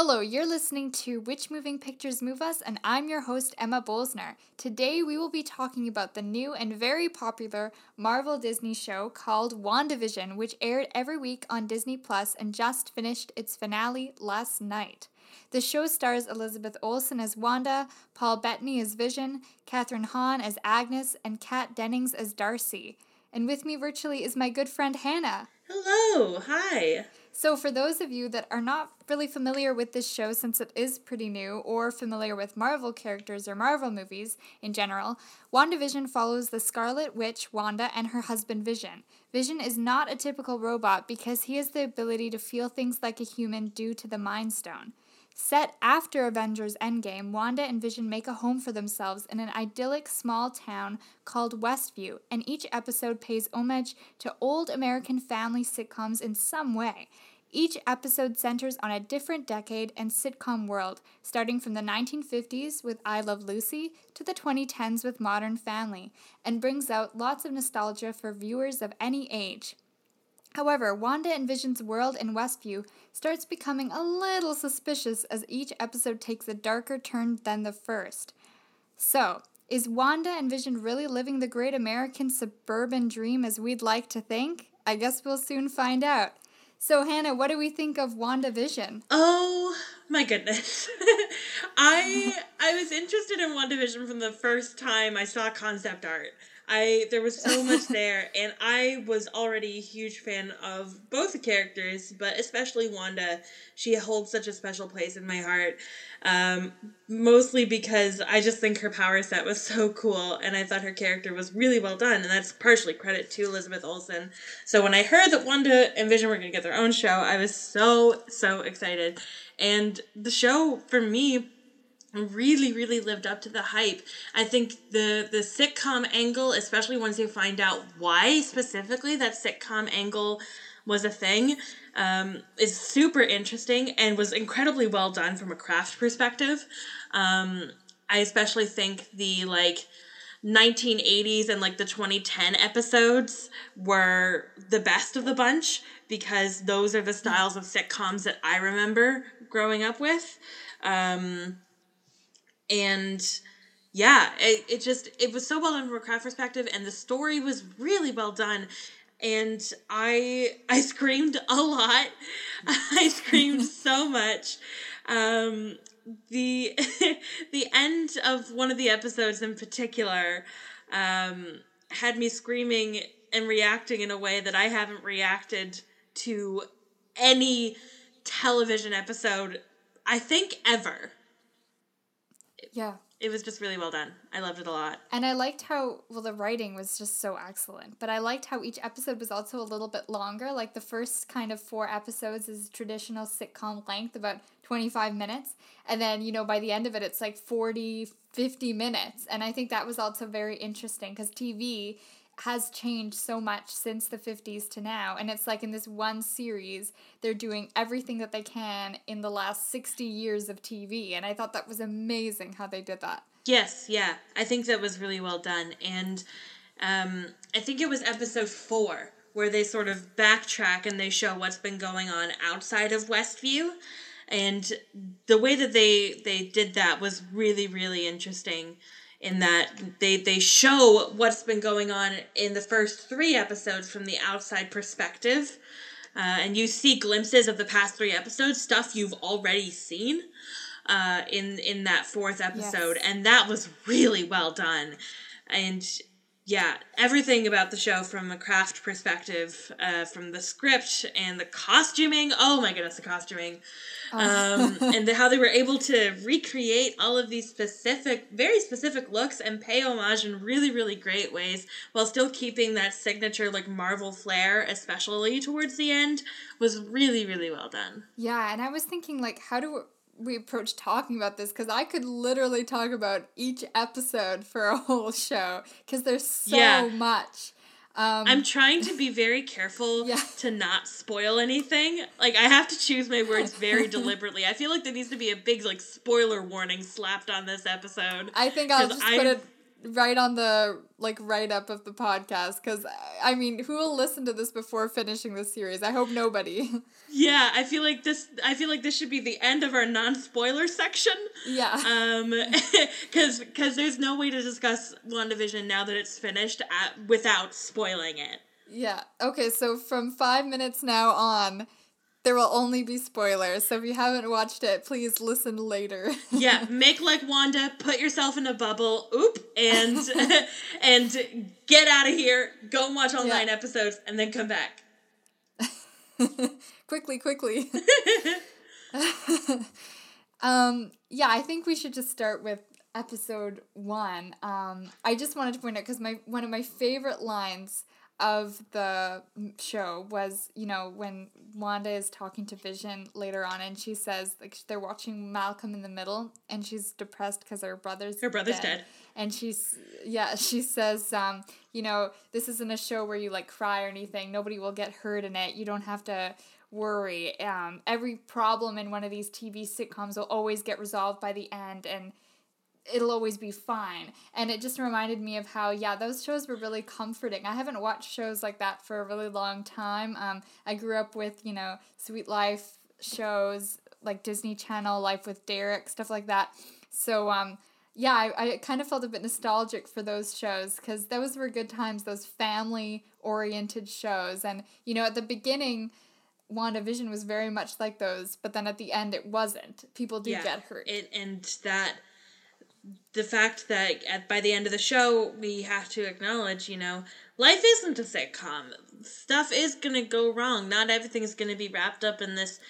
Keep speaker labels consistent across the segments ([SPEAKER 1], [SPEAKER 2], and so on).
[SPEAKER 1] Hello, you're listening to Which Moving Pictures Move Us, and I'm your host, Emma Bolsner. Today, we will be talking about the new and very popular Marvel Disney show called WandaVision, which aired every week on Disney Plus and just finished its finale last night. The show stars Elizabeth Olsen as Wanda, Paul Bettany as Vision, Kathryn Hahn as Agnes, and Kat Dennings as Darcy. And with me virtually is my good friend Hannah.
[SPEAKER 2] Hello, hi.
[SPEAKER 1] So, for those of you that are not really familiar with this show since it is pretty new, or familiar with Marvel characters or Marvel movies in general, WandaVision follows the Scarlet Witch, Wanda, and her husband Vision. Vision is not a typical robot because he has the ability to feel things like a human due to the Mind Stone. Set after Avengers Endgame, Wanda and Vision make a home for themselves in an idyllic small town called Westview, and each episode pays homage to old American family sitcoms in some way. Each episode centers on a different decade and sitcom world, starting from the 1950s with I Love Lucy to the 2010s with Modern Family, and brings out lots of nostalgia for viewers of any age. However, Wanda and Vision's world in Westview starts becoming a little suspicious as each episode takes a darker turn than the first. So, is Wanda and Vision really living the great American suburban dream as we'd like to think? I guess we'll soon find out. So, Hannah, what do we think of WandaVision?
[SPEAKER 2] Oh my goodness. I I was interested in WandaVision from the first time I saw concept art. I there was so much there, and I was already a huge fan of both the characters, but especially Wanda. She holds such a special place in my heart, um, mostly because I just think her power set was so cool, and I thought her character was really well done, and that's partially credit to Elizabeth Olsen. So when I heard that Wanda and Vision were going to get their own show, I was so so excited, and the show for me really really lived up to the hype. I think the the sitcom angle especially once you find out why specifically that sitcom angle was a thing um, is super interesting and was incredibly well done from a craft perspective. Um, i especially think the like 1980s and like the 2010 episodes were the best of the bunch because those are the styles of sitcoms that i remember growing up with. Um, and yeah it, it just it was so well done from a craft perspective and the story was really well done. And i i screamed a lot. I screamed so much. Um the the end of one of the episodes in particular um had me screaming and reacting in a way that i haven't reacted to any television episode i think ever
[SPEAKER 1] yeah.
[SPEAKER 2] It was just really well done. I loved it a lot.
[SPEAKER 1] And I liked how, well, the writing was just so excellent. But I liked how each episode was also a little bit longer. Like the first kind of four episodes is traditional sitcom length, about 25 minutes. And then, you know, by the end of it, it's like 40, 50 minutes. And I think that was also very interesting because TV has changed so much since the 50s to now. And it's like in this one series they're doing everything that they can in the last 60 years of TV and I thought that was amazing how they did that.
[SPEAKER 2] Yes, yeah. I think that was really well done. And um, I think it was episode 4 where they sort of backtrack and they show what's been going on outside of Westview. And the way that they they did that was really really interesting in that they they show what's been going on in the first three episodes from the outside perspective. Uh, and you see glimpses of the past three episodes stuff you've already seen uh, in in that fourth episode. Yes. and that was really well done. And yeah everything about the show from a craft perspective uh, from the script and the costuming. Oh my goodness the costuming. Um, and the, how they were able to recreate all of these specific, very specific looks and pay homage in really, really great ways while still keeping that signature like Marvel flair, especially towards the end, was really, really well done.
[SPEAKER 1] Yeah, and I was thinking like, how do we approach talking about this because I could literally talk about each episode for a whole show because there's so yeah. much.
[SPEAKER 2] Um, I'm trying to be very careful yeah. to not spoil anything. Like I have to choose my words very deliberately. I feel like there needs to be a big like spoiler warning slapped on this episode.
[SPEAKER 1] I think I'll just put it right on the like write up of the podcast because I mean, who will listen to this before finishing the series? I hope nobody.
[SPEAKER 2] Yeah, I feel like this. I feel like this should be the end of our non spoiler section.
[SPEAKER 1] Yeah.
[SPEAKER 2] Um, because because there's no way to discuss WandaVision now that it's finished at, without spoiling it.
[SPEAKER 1] Yeah. Okay. So from five minutes now on, there will only be spoilers. So if you haven't watched it, please listen later.
[SPEAKER 2] yeah, make like Wanda, put yourself in a bubble, oop, and and get out of here. Go and watch all yeah. nine episodes, and then come back.
[SPEAKER 1] quickly, quickly. um, yeah, I think we should just start with episode one. Um, I just wanted to point out because my one of my favorite lines of the show was you know when Wanda is talking to Vision later on and she says like they're watching Malcolm in the Middle and she's depressed because her brother's
[SPEAKER 2] her brother's dead. dead.
[SPEAKER 1] and she's yeah she says um you know this isn't a show where you like cry or anything nobody will get hurt in it you don't have to worry um every problem in one of these TV sitcoms will always get resolved by the end and it'll always be fine. And it just reminded me of how, yeah, those shows were really comforting. I haven't watched shows like that for a really long time. Um, I grew up with, you know, Suite Life shows like Disney Channel, Life with Derek, stuff like that. So, um, yeah, I, I kind of felt a bit nostalgic for those shows because those were good times, those family oriented shows. And, you know, at the beginning, WandaVision was very much like those, but then at the end, it wasn't. People do yeah, get hurt.
[SPEAKER 2] It, and that the fact that at, by the end of the show we have to acknowledge you know life isn't a sitcom. Stuff is gonna go wrong. Not everything is gonna be wrapped up in this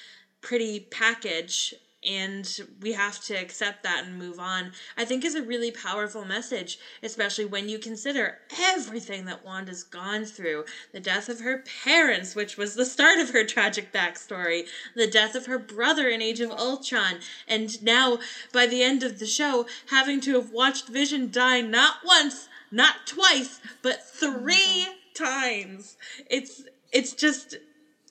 [SPEAKER 2] pretty package and we have to accept that and move on i think is a really powerful message especially when you consider everything that wanda's gone through. The death of her parents which was the start of her tragic backstory. The death of her brother in age of ultron. And now by the end of the show having to have watched vision die not once not twice but three times. It's it's just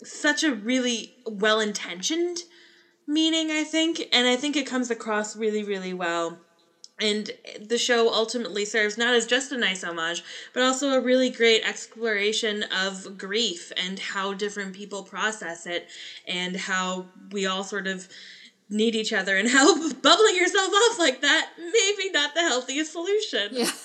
[SPEAKER 2] such a really well intentioned meaning, I think, and I think it comes across really, really well. And the show ultimately serves not as just a nice homage, but also a really great exploration of grief and how different people process it, and how we all sort of need each other, and how bubbling yourself off like that maybe not the healthiest solution.
[SPEAKER 1] Yeah.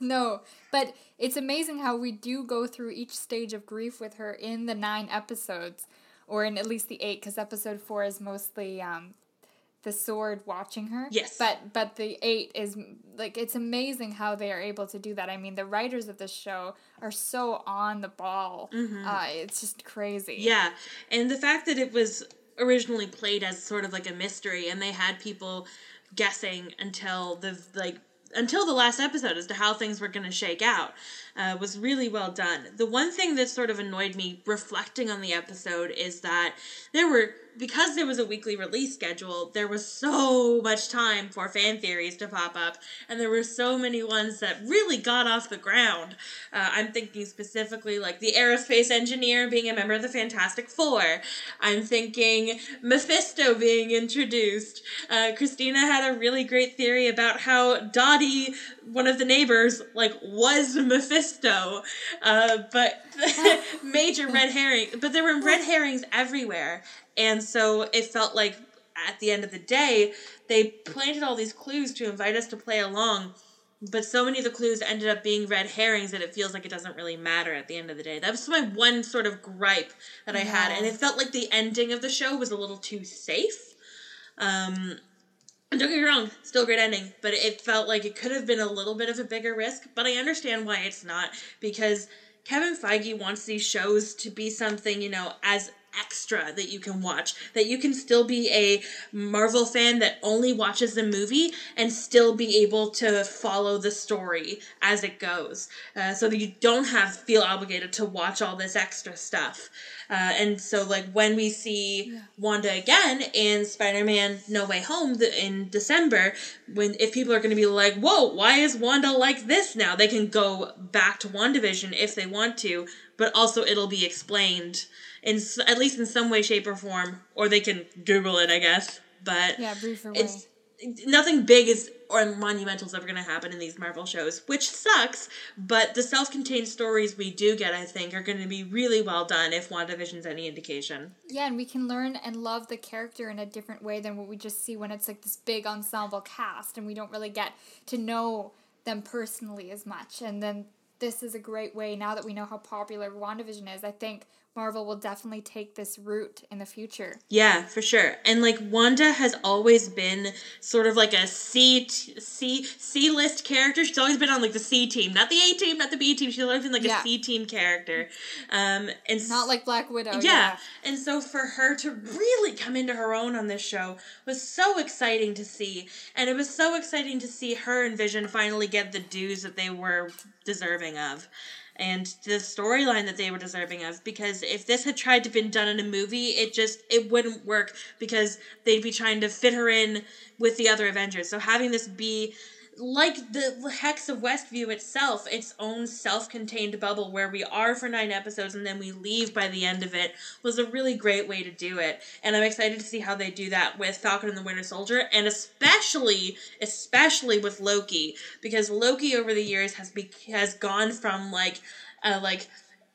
[SPEAKER 1] No, but it's amazing how we do go through each stage of grief with her in the nine episodes or in at least the eight, because episode four is mostly um, the sword watching her.
[SPEAKER 2] Yes.
[SPEAKER 1] But but the eight is like it's amazing how they are able to do that. I mean, the writers of this show are so on the ball. Mm-hmm. Uh, it's just crazy.
[SPEAKER 2] Yeah, and the fact that it was originally played as sort of like a mystery, and they had people guessing until the like until the last episode as to how things were going to shake out uh, was really well done. The one thing that sort of annoyed me reflecting on the episode is that there were because there was a weekly release schedule, there was so much time for fan theories to pop up, and there were so many ones that really got off the ground. Uh, I'm thinking specifically like the aerospace engineer being a member of the Fantastic Four. I'm thinking Mephisto being introduced. Uh, Christina had a really great theory about how Dottie, one of the neighbors, like was Mephisto, uh, but major red herring. But there were red herrings everywhere, and so it felt like at the end of the day, they planted all these clues to invite us to play along. But so many of the clues ended up being red herrings that it feels like it doesn't really matter at the end of the day. That was my one sort of gripe that I yeah. had. And it felt like the ending of the show was a little too safe. Um, and don't get me wrong, still great ending, but it felt like it could have been a little bit of a bigger risk. But I understand why it's not because Kevin Feige wants these shows to be something, you know, as extra that you can watch. That you can still be a Marvel fan that only watches the movie and still be able to follow the story as it goes. Uh, so that you don't have feel obligated to watch all this extra stuff. Uh, and so, like, when we see yeah. Wanda again in Spider Man No Way Home in December, when if people are going to be like, whoa, why is Wanda like this now? They can go back to WandaVision if they want to, but also it'll be explained in at least in some way, shape, or form, or they can Google it, I guess. But
[SPEAKER 1] yeah, brief
[SPEAKER 2] it's nothing big is or monumental is ever going to happen in these Marvel shows, which sucks. But the self-contained stories we do get, I think, are going to be really well done if WandaVision's any indication.
[SPEAKER 1] Yeah, and we can learn and love the character in a different way than what we just see when it's like this big ensemble cast, and we don't really get to know them personally as much. And then this is a great way now that we know how popular WandaVision is. I think Marvel will definitely take this route in the future.
[SPEAKER 2] Yeah, for sure. And like Wanda has always been sort of like a C t- C C list character. She's always been on like the C team, not the A team, not the B team. She's always been like yeah. a C team character. Um, and
[SPEAKER 1] not like Black Widow.
[SPEAKER 2] Yeah. yeah. And so for her to really come into her own on this show was so exciting to see, and it was so exciting to see her and Vision finally get the dues that they were deserving of and the storyline that they were deserving of because if this had tried to been done in a movie it just it wouldn't work because they'd be trying to fit her in with the other avengers. So having this be like the hex of westview itself its own self-contained bubble where we are for nine episodes and then we leave by the end of it was a really great way to do it. And i'm excited to see how they do that with falcon and the winter soldier and especially especially with loki because loki over the years has be has gone from like a like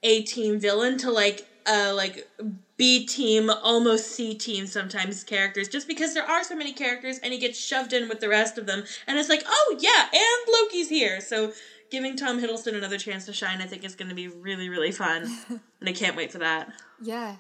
[SPEAKER 2] a team villain to like uh like B team, almost C team sometimes characters, just because there are so many characters and he gets shoved in with the rest of them, and it's like, oh yeah, and Loki's here. So giving Tom Hiddleston another chance to shine, I think is going to be really really fun, and I can't wait for that.
[SPEAKER 1] Yeah.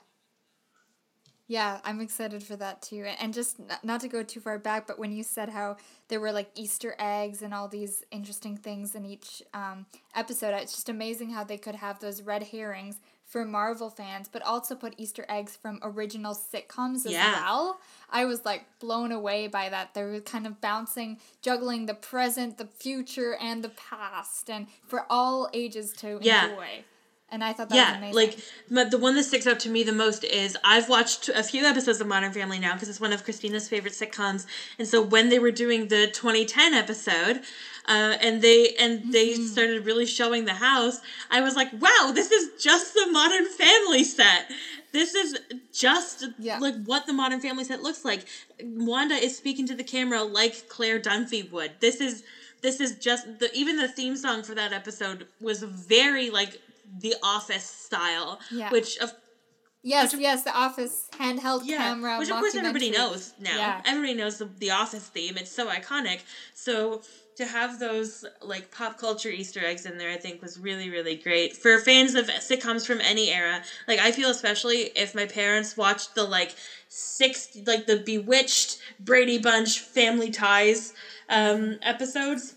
[SPEAKER 1] Yeah, I'm excited for that too. And just not to go too far back, but when you said how there were like Easter eggs and all these interesting things in each um, episode, it's just amazing how they could have those red herrings for Marvel fans, but also put Easter eggs from original sitcoms as yeah. well. I was like blown away by that. They were kind of bouncing, juggling the present, the future, and the past, and for all ages to yeah. enjoy. And I thought that yeah,
[SPEAKER 2] like the one that sticks out to me the most is I've watched a few episodes of Modern Family now because it's one of Christina's favorite sitcoms. And so when they were doing the 2010 episode, uh, and they and mm-hmm. they started really showing the house. I was like, wow, this is just the Modern Family set. This is just yeah. like what the Modern Family set looks like. Wanda is speaking to the camera like Claire Dunphy would. This is this is just the even the theme song for that episode was very like the Office style, yeah. which of
[SPEAKER 1] Yes, which, yes, the Office handheld yeah, camera.
[SPEAKER 2] Which of course everybody knows now. Yeah. Everybody knows the, the Office theme. It's so iconic. So to have those like pop culture Easter eggs in there, I think was really, really great for fans of sitcoms from any era. Like I feel especially if my parents watched the like six like the Bewitched, Brady Bunch, Family Ties um, episodes.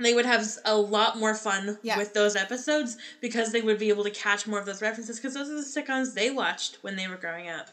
[SPEAKER 2] They would have a lot more fun yeah. with those episodes because they would be able to catch more of those references because those are the sitcoms they watched when they were growing up.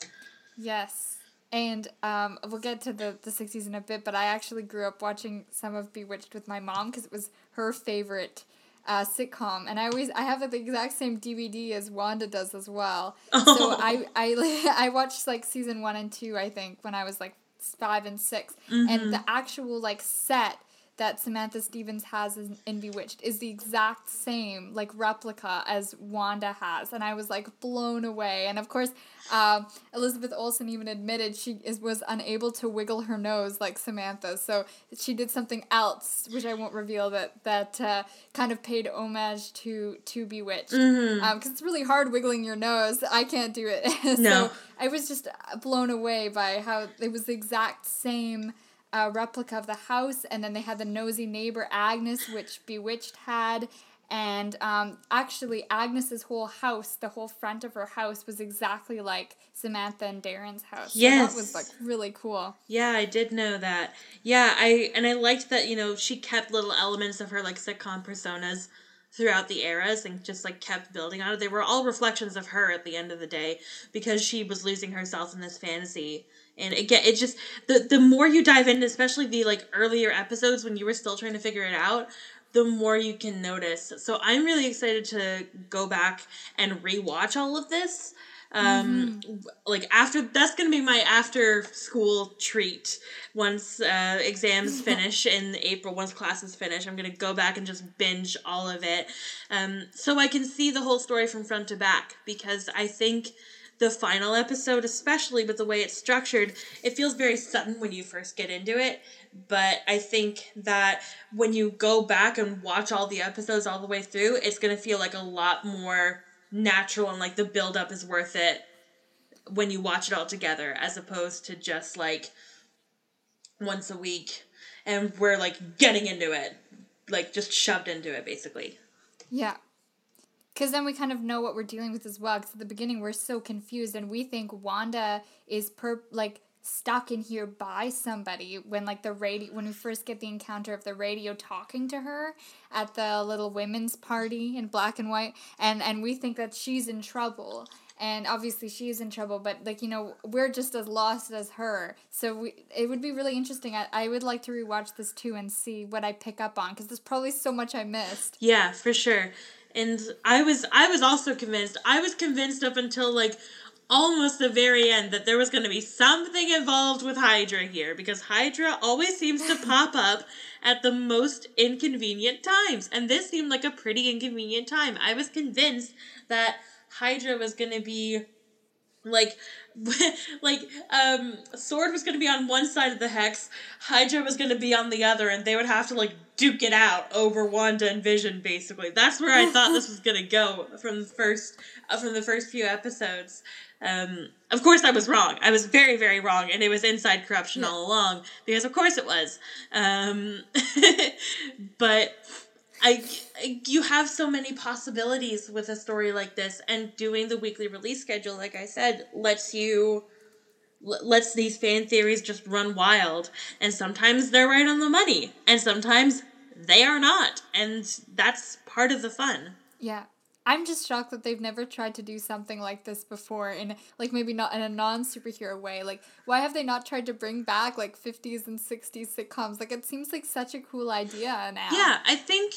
[SPEAKER 1] Yes. And um, we'll get to the, the 60s in a bit, but I actually grew up watching some of Bewitched with my mom because it was her favorite uh, sitcom. And I always, I have the exact same DVD as Wanda does as well. Oh. So I, I, I watched like season one and two, I think, when I was like five and 6 mm-hmm. And the actual like set that Samantha Stephens has in, in Bewitched is the exact same like replica as Wanda has, and I was like blown away. And of course, uh, Elizabeth Olsen even admitted she is was unable to wiggle her nose like Samantha, so she did something else, which I won't reveal that that uh, kind of paid homage to to Bewitched, because mm-hmm. um, it's really hard wiggling your nose. I can't do it. so no. I was just blown away by how it was the exact same a replica of the house, and then they had the nosy neighbor Agnes, which Bewitched had. And um, actually, Agnes's whole house, the whole front of her house, was exactly like Samantha and Darrin's house. Yes, so that was like really cool.
[SPEAKER 2] Yeah, I did know that. Yeah, I and I liked that you know she kept little elements of her like sitcom personas throughout the eras and just like kept building on it. They were all reflections of her at the end of the day because she was losing herself in this fantasy and again it just the the more you dive in especially the like earlier episodes when you were still trying to figure it out the more you can notice. So i'm really excited to go back and rewatch all of this. Um mm-hmm. like after that's gonna be my after school treat. Once uh, exams finish in april once classes finish i'm gonna go back and just binge all of it. Um so i can see the whole story from front to back because i think the final episode, especially with the way it's structured, it feels very sudden when you first get into it. But I think that when you go back and watch all the episodes all the way through, it's going to feel like a lot more natural and like the build up is worth it when you watch it all together as opposed to just like once a week and we're like getting into it like just shoved into it basically
[SPEAKER 1] Yeah. Because then we kind of know what we're dealing with as well. Because at the beginning, we're so confused and we think Wanda is per like stuck in here by somebody when like the radio when we first get the encounter of the radio talking to her at the little women's party in black and white and and we think that she's in trouble and obviously she is in trouble but like you know we're just as lost as her so we, it would be really interesting I, I would like to rewatch this too and see what i pick up on because there's probably so much i missed
[SPEAKER 2] yeah for sure and i was i was also convinced i was convinced up until like almost the very end that there was going to be something involved with hydra here because hydra always seems to pop up at the most inconvenient times and this seemed like a pretty inconvenient time. I was convinced that hydra was going to be like like um sword was going to be on one side of the hex hydra was going to be on the other and they would have to like duke it out over wanda and vision basically. That's where i thought this was going to go from the first uh, from the first few episodes. Um of course i was wrong. I was very very wrong and it was inside corruption
[SPEAKER 1] Yeah.
[SPEAKER 2] all along because of course it was. Um but I, you have so many possibilities with a story like this and doing the weekly release schedule like i said lets you lets these fan theories just run wild and sometimes they're right on the money and sometimes they are not and that's part of the fun
[SPEAKER 1] Yeah. I'm just shocked that they've never tried to do something like this before in like maybe not in a non superhero way. Like why have they not tried to bring back like 50s and 60s sitcoms? Like it seems like such a cool idea now.
[SPEAKER 2] yeah i think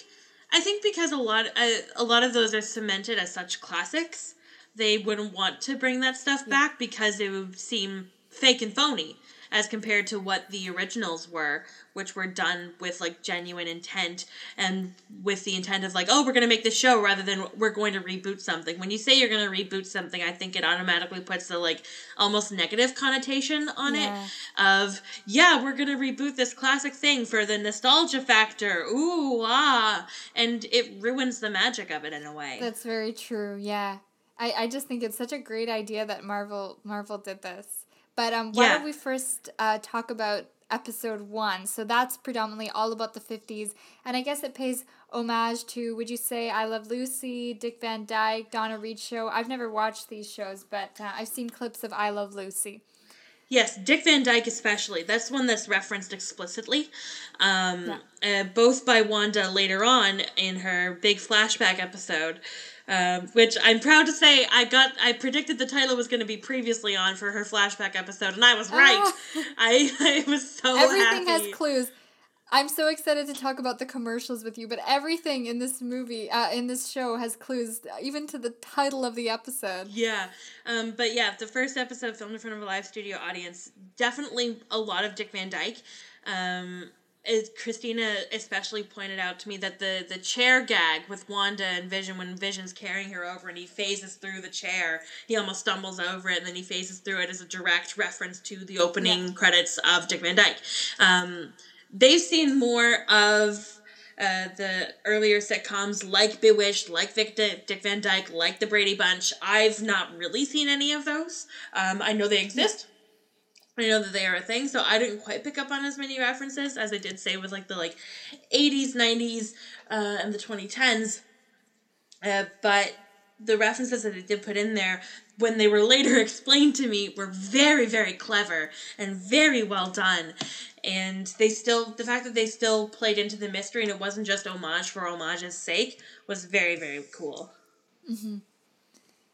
[SPEAKER 2] i think because a lot uh, a lot of those are cemented as such classics they wouldn't want to bring that stuff back because it would seem fake and phony as compared to what the originals were which were done with like genuine intent and with the intent of like oh we're going to make this show rather than we're going to reboot something when you say you're going to reboot something i think it automatically puts the like almost negative connotation on
[SPEAKER 1] Yeah.
[SPEAKER 2] it of yeah we're gonna reboot this classic thing for the nostalgia factor ooh ah and it ruins the magic of it in a way
[SPEAKER 1] That's very true. Yeah. I, I just think it's such a great idea that Marvel Marvel did this. But um, why
[SPEAKER 2] Yeah.
[SPEAKER 1] don't we first uh, talk about episode one? So that's predominantly all about the 50s. And I guess it pays homage to, would you say, I Love Lucy, Dick Van Dyke, Donna Reed Show? I've never watched these shows, but uh, I've seen clips of I Love Lucy.
[SPEAKER 2] yes dick van dyke especially that's one that's referenced explicitly um, uh, both by wanda later on in her big flashback episode um, which I'm proud to say I got I predicted the title was going to be previously on for her flashback episode and I was right.
[SPEAKER 1] Ah.
[SPEAKER 2] I I was so
[SPEAKER 1] everything
[SPEAKER 2] happy.
[SPEAKER 1] has clues. I'm so excited to talk about the commercials with you, but everything in this movie, uh, in this show, has clues, even to the title of the episode.
[SPEAKER 2] Yeah. Um, but yeah, the first episode filmed in front of a live studio audience, definitely a lot of Dick Van Dyke. Um, is Christina especially pointed out to me that the the chair gag with Wanda and Vision when Vision's carrying her over and he phases through the chair, he almost stumbles over it and then he phases through it as a direct reference to the opening credits of Dick Van Dyke. Um, they've seen more of uh, the earlier sitcoms like Bewitched, like Vic Dick, Dick Van Dyke, like The Brady Bunch. I've not really seen any of those. Um, I know they exist. I know that they are a thing, so I didn't quite pick up on as many references as I did say with like the like 80s, 90s, uh, and the 2010s. Uh, but the references that they did put in there, when they were later explained to me, were very, very clever and very well done. And they still, the fact that they still played into the mystery and it wasn't just homage for homage's sake was very, very cool.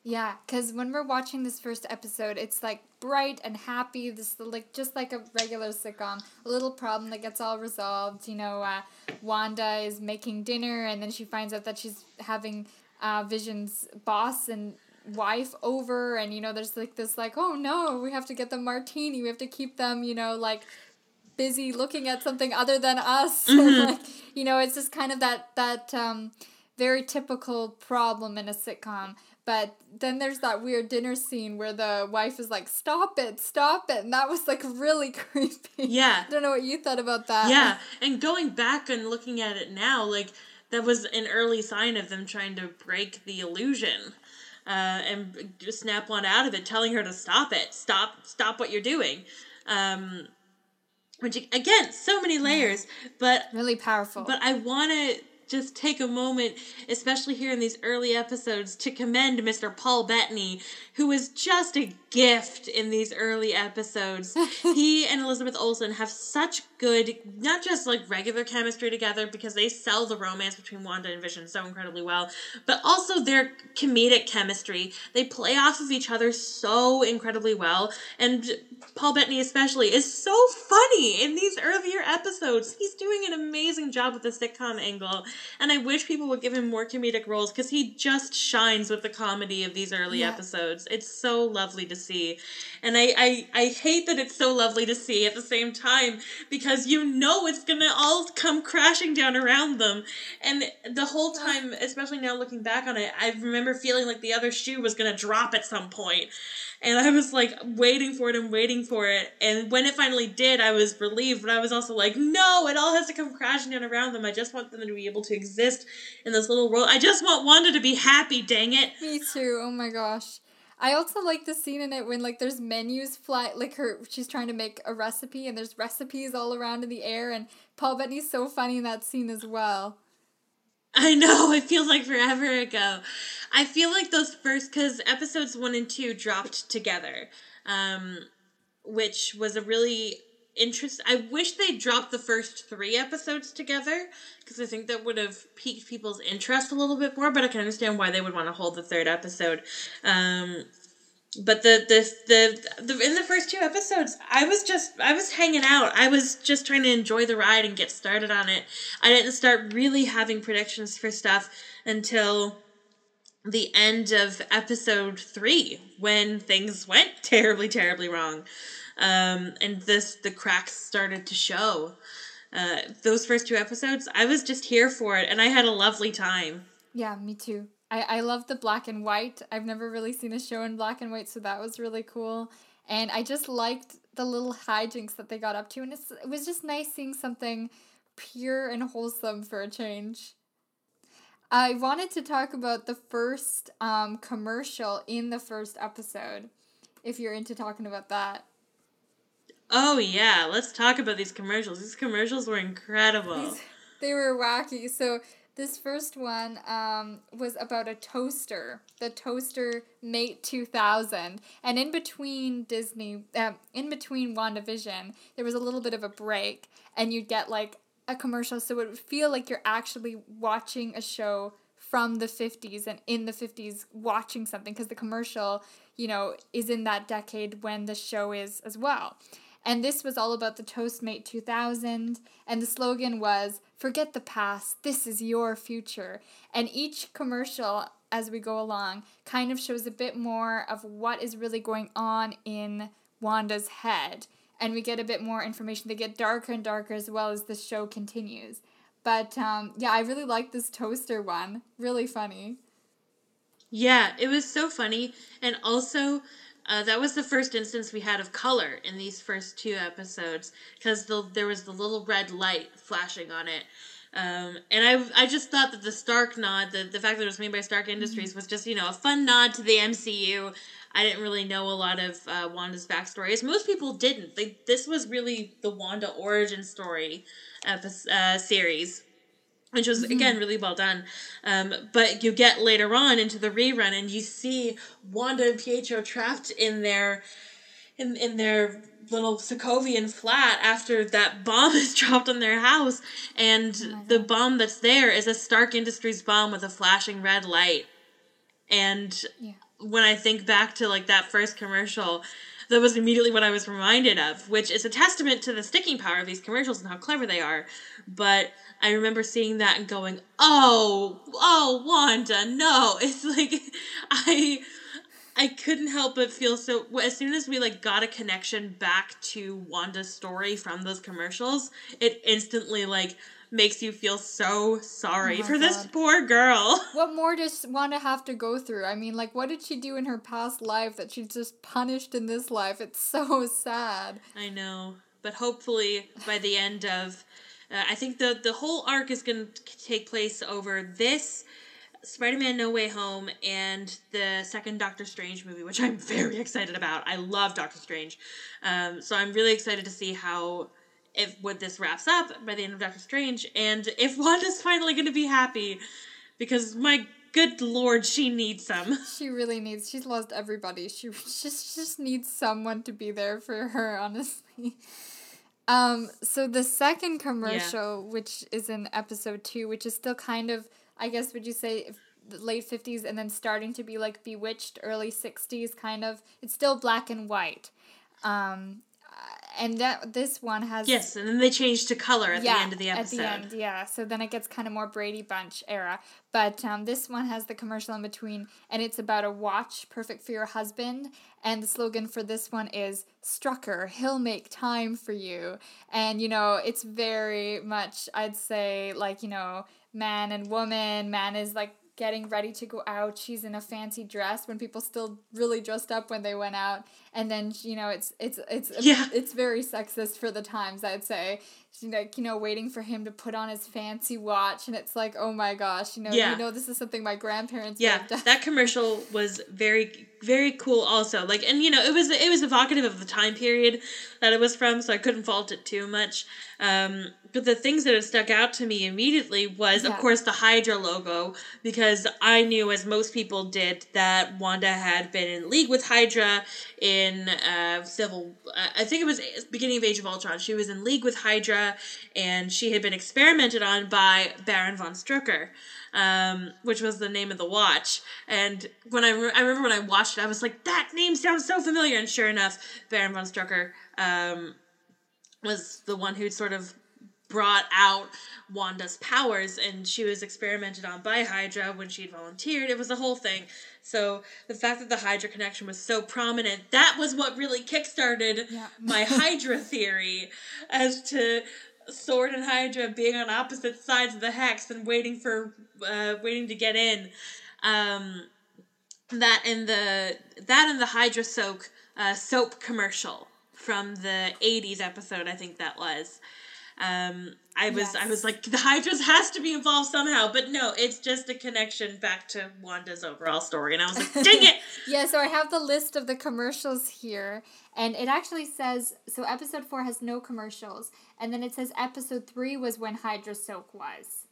[SPEAKER 1] Yeah, because when we're watching this first episode, it's like bright and happy. This like just like a regular sitcom. A little problem that gets all resolved. You know, uh, Wanda is making dinner, and then she finds out that she's having uh, Vision's boss and wife over, and you know, there's like this like, oh no, we have to get the martini. We have to keep them, you know, like busy looking at something other than us. like, you know, it's just kind of that that um, very typical problem in a sitcom. But then there's that weird dinner scene where the wife is like, "Stop it, stop it," and that was like really creepy.
[SPEAKER 2] Yeah.
[SPEAKER 1] I don't know what you thought about that.
[SPEAKER 2] Yeah, and going back and looking at it now, like that was an early sign of them trying to break the illusion. Uh, and just snap one out of it, telling her to stop it, stop, stop what you're doing. Um, which again, so many layers, but
[SPEAKER 1] really powerful.
[SPEAKER 2] But I want to just take a moment, especially here in these early episodes, to commend Mr. Paul Bettany, who is just a gift in these early episodes. he and Elizabeth Olsen have such good, not just like regular chemistry together because they sell the romance between Wanda and Vision so incredibly well, but also their comedic chemistry. They play off of each other so incredibly well, and Paul Bettany especially is so funny in these earlier episodes. He's doing an amazing job with the sitcom angle, and I wish people would give him more comedic roles because he just shines with the comedy of these early yeah. episodes. It's so lovely to see. And I, I, I hate that it's so lovely to see at the same time because you know it's gonna all come crashing down around them. And the whole time, especially now looking back on it, I remember feeling like the other shoe was gonna drop at some point. And I was like waiting for it and waiting for it. And when it finally did, I was relieved, but I was also like, no, it all has to come crashing down around them. I just want them to be able to exist in this little world. I just want Wanda to be happy, dang it.
[SPEAKER 1] Me too. Oh my gosh. I also like the scene in it when like there's menus fly like her she's trying to make a recipe and there's recipes all around in the air and Paul Bettany's so funny in that scene as well.
[SPEAKER 2] I know, it feels like forever ago. I feel like those first because episodes one and two dropped together. Um which was a really interest. I wish they dropped the first three episodes together because I think that would have piqued people's interest a little bit more. But I can understand why they would want to hold the third episode. Um, but the, the the the in the first two episodes, I was just I was hanging out. I was just trying to enjoy the ride and get started on it. I didn't start really having predictions for stuff until the end of episode three when things went terribly terribly wrong um, and this the cracks started to show. Uh, those first two episodes, I was just here for it, and I had a lovely time.
[SPEAKER 1] Yeah, me too. I I love the black and white. I've never really seen a show in black and white, so that was really cool. And I just liked the little hijinks that they got up to, and it's, it was just nice seeing something pure and wholesome for a change. I wanted to talk about the first um, commercial in the first episode, if you're into talking about that.
[SPEAKER 2] Oh yeah, let's talk about these commercials. These commercials were incredible.
[SPEAKER 1] they were wacky. So this first one um, was about a toaster, the Toaster Mate 2000. And in between Disney, uh, in between WandaVision, there was a little bit of a break, and you'd get like a commercial. So it would feel like you're actually watching a show from the 50s and in the 50s watching something because the commercial, you know, is in that decade when the show is as well. And this was all about the Toastmate 2000. And the slogan was, Forget the past, this is your future. And each commercial, as we go along, kind of shows a bit more of what is really going on in Wanda's head. And we get a bit more information. They get darker and darker as well as the show continues. But um, yeah, I really like this toaster one. Really funny.
[SPEAKER 2] Yeah, it was so funny. And also, uh, that was the first instance we had of color in these first two episodes because the, there was the little red light flashing on it. Um, and I, I just thought that the Stark nod, the, the fact that it was made by Stark Industries, mm-hmm. was just, you know, a fun nod to the MCU. I didn't really know a lot of uh, Wanda's backstory, as most people didn't. They, this was really the Wanda origin story episode, uh, series which was mm-hmm. again really well done. Um, but you get later on into the rerun, and you see Wanda and Pietro trapped in their in in their little Sokovian flat after that bomb is dropped on their house, and oh the bomb that's there is a Stark Industries bomb with a flashing red light. And yeah. when I think back to like that first commercial, that was immediately what I was reminded of, which is a testament to the sticking power of these commercials and how clever they are. But I remember seeing that and going, "Oh, oh, Wanda, no!" It's like I, I couldn't help but feel so. As soon as we like got a connection back to Wanda's story from those commercials, it instantly like makes you feel so sorry
[SPEAKER 1] Oh
[SPEAKER 2] for this poor girl.
[SPEAKER 1] What more does Wanda have to go through? I mean, like, what did she do in her past life that she's just punished in this life? It's so sad.
[SPEAKER 2] I know, but hopefully by the end of, uh, I think the the whole arc is going to take place over this Spider-Man: No Way Home and the second Doctor Strange movie, which I'm very excited about. I love Doctor Strange, um, so I'm really excited to see how if what this wraps up by the end of Doctor Strange, and if Wanda's finally going to be happy, because my good lord, she needs some.
[SPEAKER 1] She really needs. She's lost everybody. She just just needs someone to be there for her. Honestly. Um. So the second commercial, which is in episode two, which is still kind of, I guess, would you say, late fifties, and then starting to be like Bewitched, early sixties, kind of. It's still black and white. Um. And that this one has
[SPEAKER 2] Yes, and then they change to color at the end of the episode.
[SPEAKER 1] At the end, yeah. So then it gets kind of more Brady Bunch era. But um, this one has the commercial in between, and it's about a watch perfect for your husband. And the slogan for this one is Strucker, he'll make time for you. And, you know, it's very much, I'd say, like, you know, man and woman. Man is like getting ready to go out. She's in a fancy dress when people still really dressed up when they went out. And then, you know, it's, it's, it's,
[SPEAKER 2] Yeah.
[SPEAKER 1] it's very sexist for the times, I'd say. She's like, you know, waiting for him to put on his fancy watch, and it's like, oh my gosh, you know,
[SPEAKER 2] Yeah.
[SPEAKER 1] you know, this is something my grandparents
[SPEAKER 2] Yeah,
[SPEAKER 1] would have done.
[SPEAKER 2] that commercial was very very cool also. Like and you know, it was it was evocative of the time period that it was from, so I couldn't fault it too much. Um but the things that have stuck out to me immediately was of course the Hydra logo because I knew as most people did that Wanda had been in league with Hydra in uh Civil uh, I think it was beginning of Age of Ultron. She was in league with Hydra and she had been experimented on by Baron von Strucker um, which was the name of the watch. And when I, re- I remember when I watched it, I was like, that name sounds so familiar. And sure enough, Baron von Strucker um, was the one who sort of brought out Wanda's powers, and she was experimented on by Hydra when she'd volunteered. It was a whole thing. So the fact that the Hydra connection was so prominent, that was what really kickstarted
[SPEAKER 1] Yeah.
[SPEAKER 2] my Hydra theory as to Sword and Hydra being on opposite sides of the hex and waiting for uh, waiting to get in. Um, that in the that in the Hydra soak uh, soap commercial from the '80s episode, I think that was. Um, I was I was like the Hydras has to be involved somehow, but no, it's just a connection back to Wanda's overall story, and I was like, dang it!
[SPEAKER 1] Yeah, so I have the list of the commercials here, and it actually says so. Episode four has no commercials, and then it says episode three was when Hydra Soak was,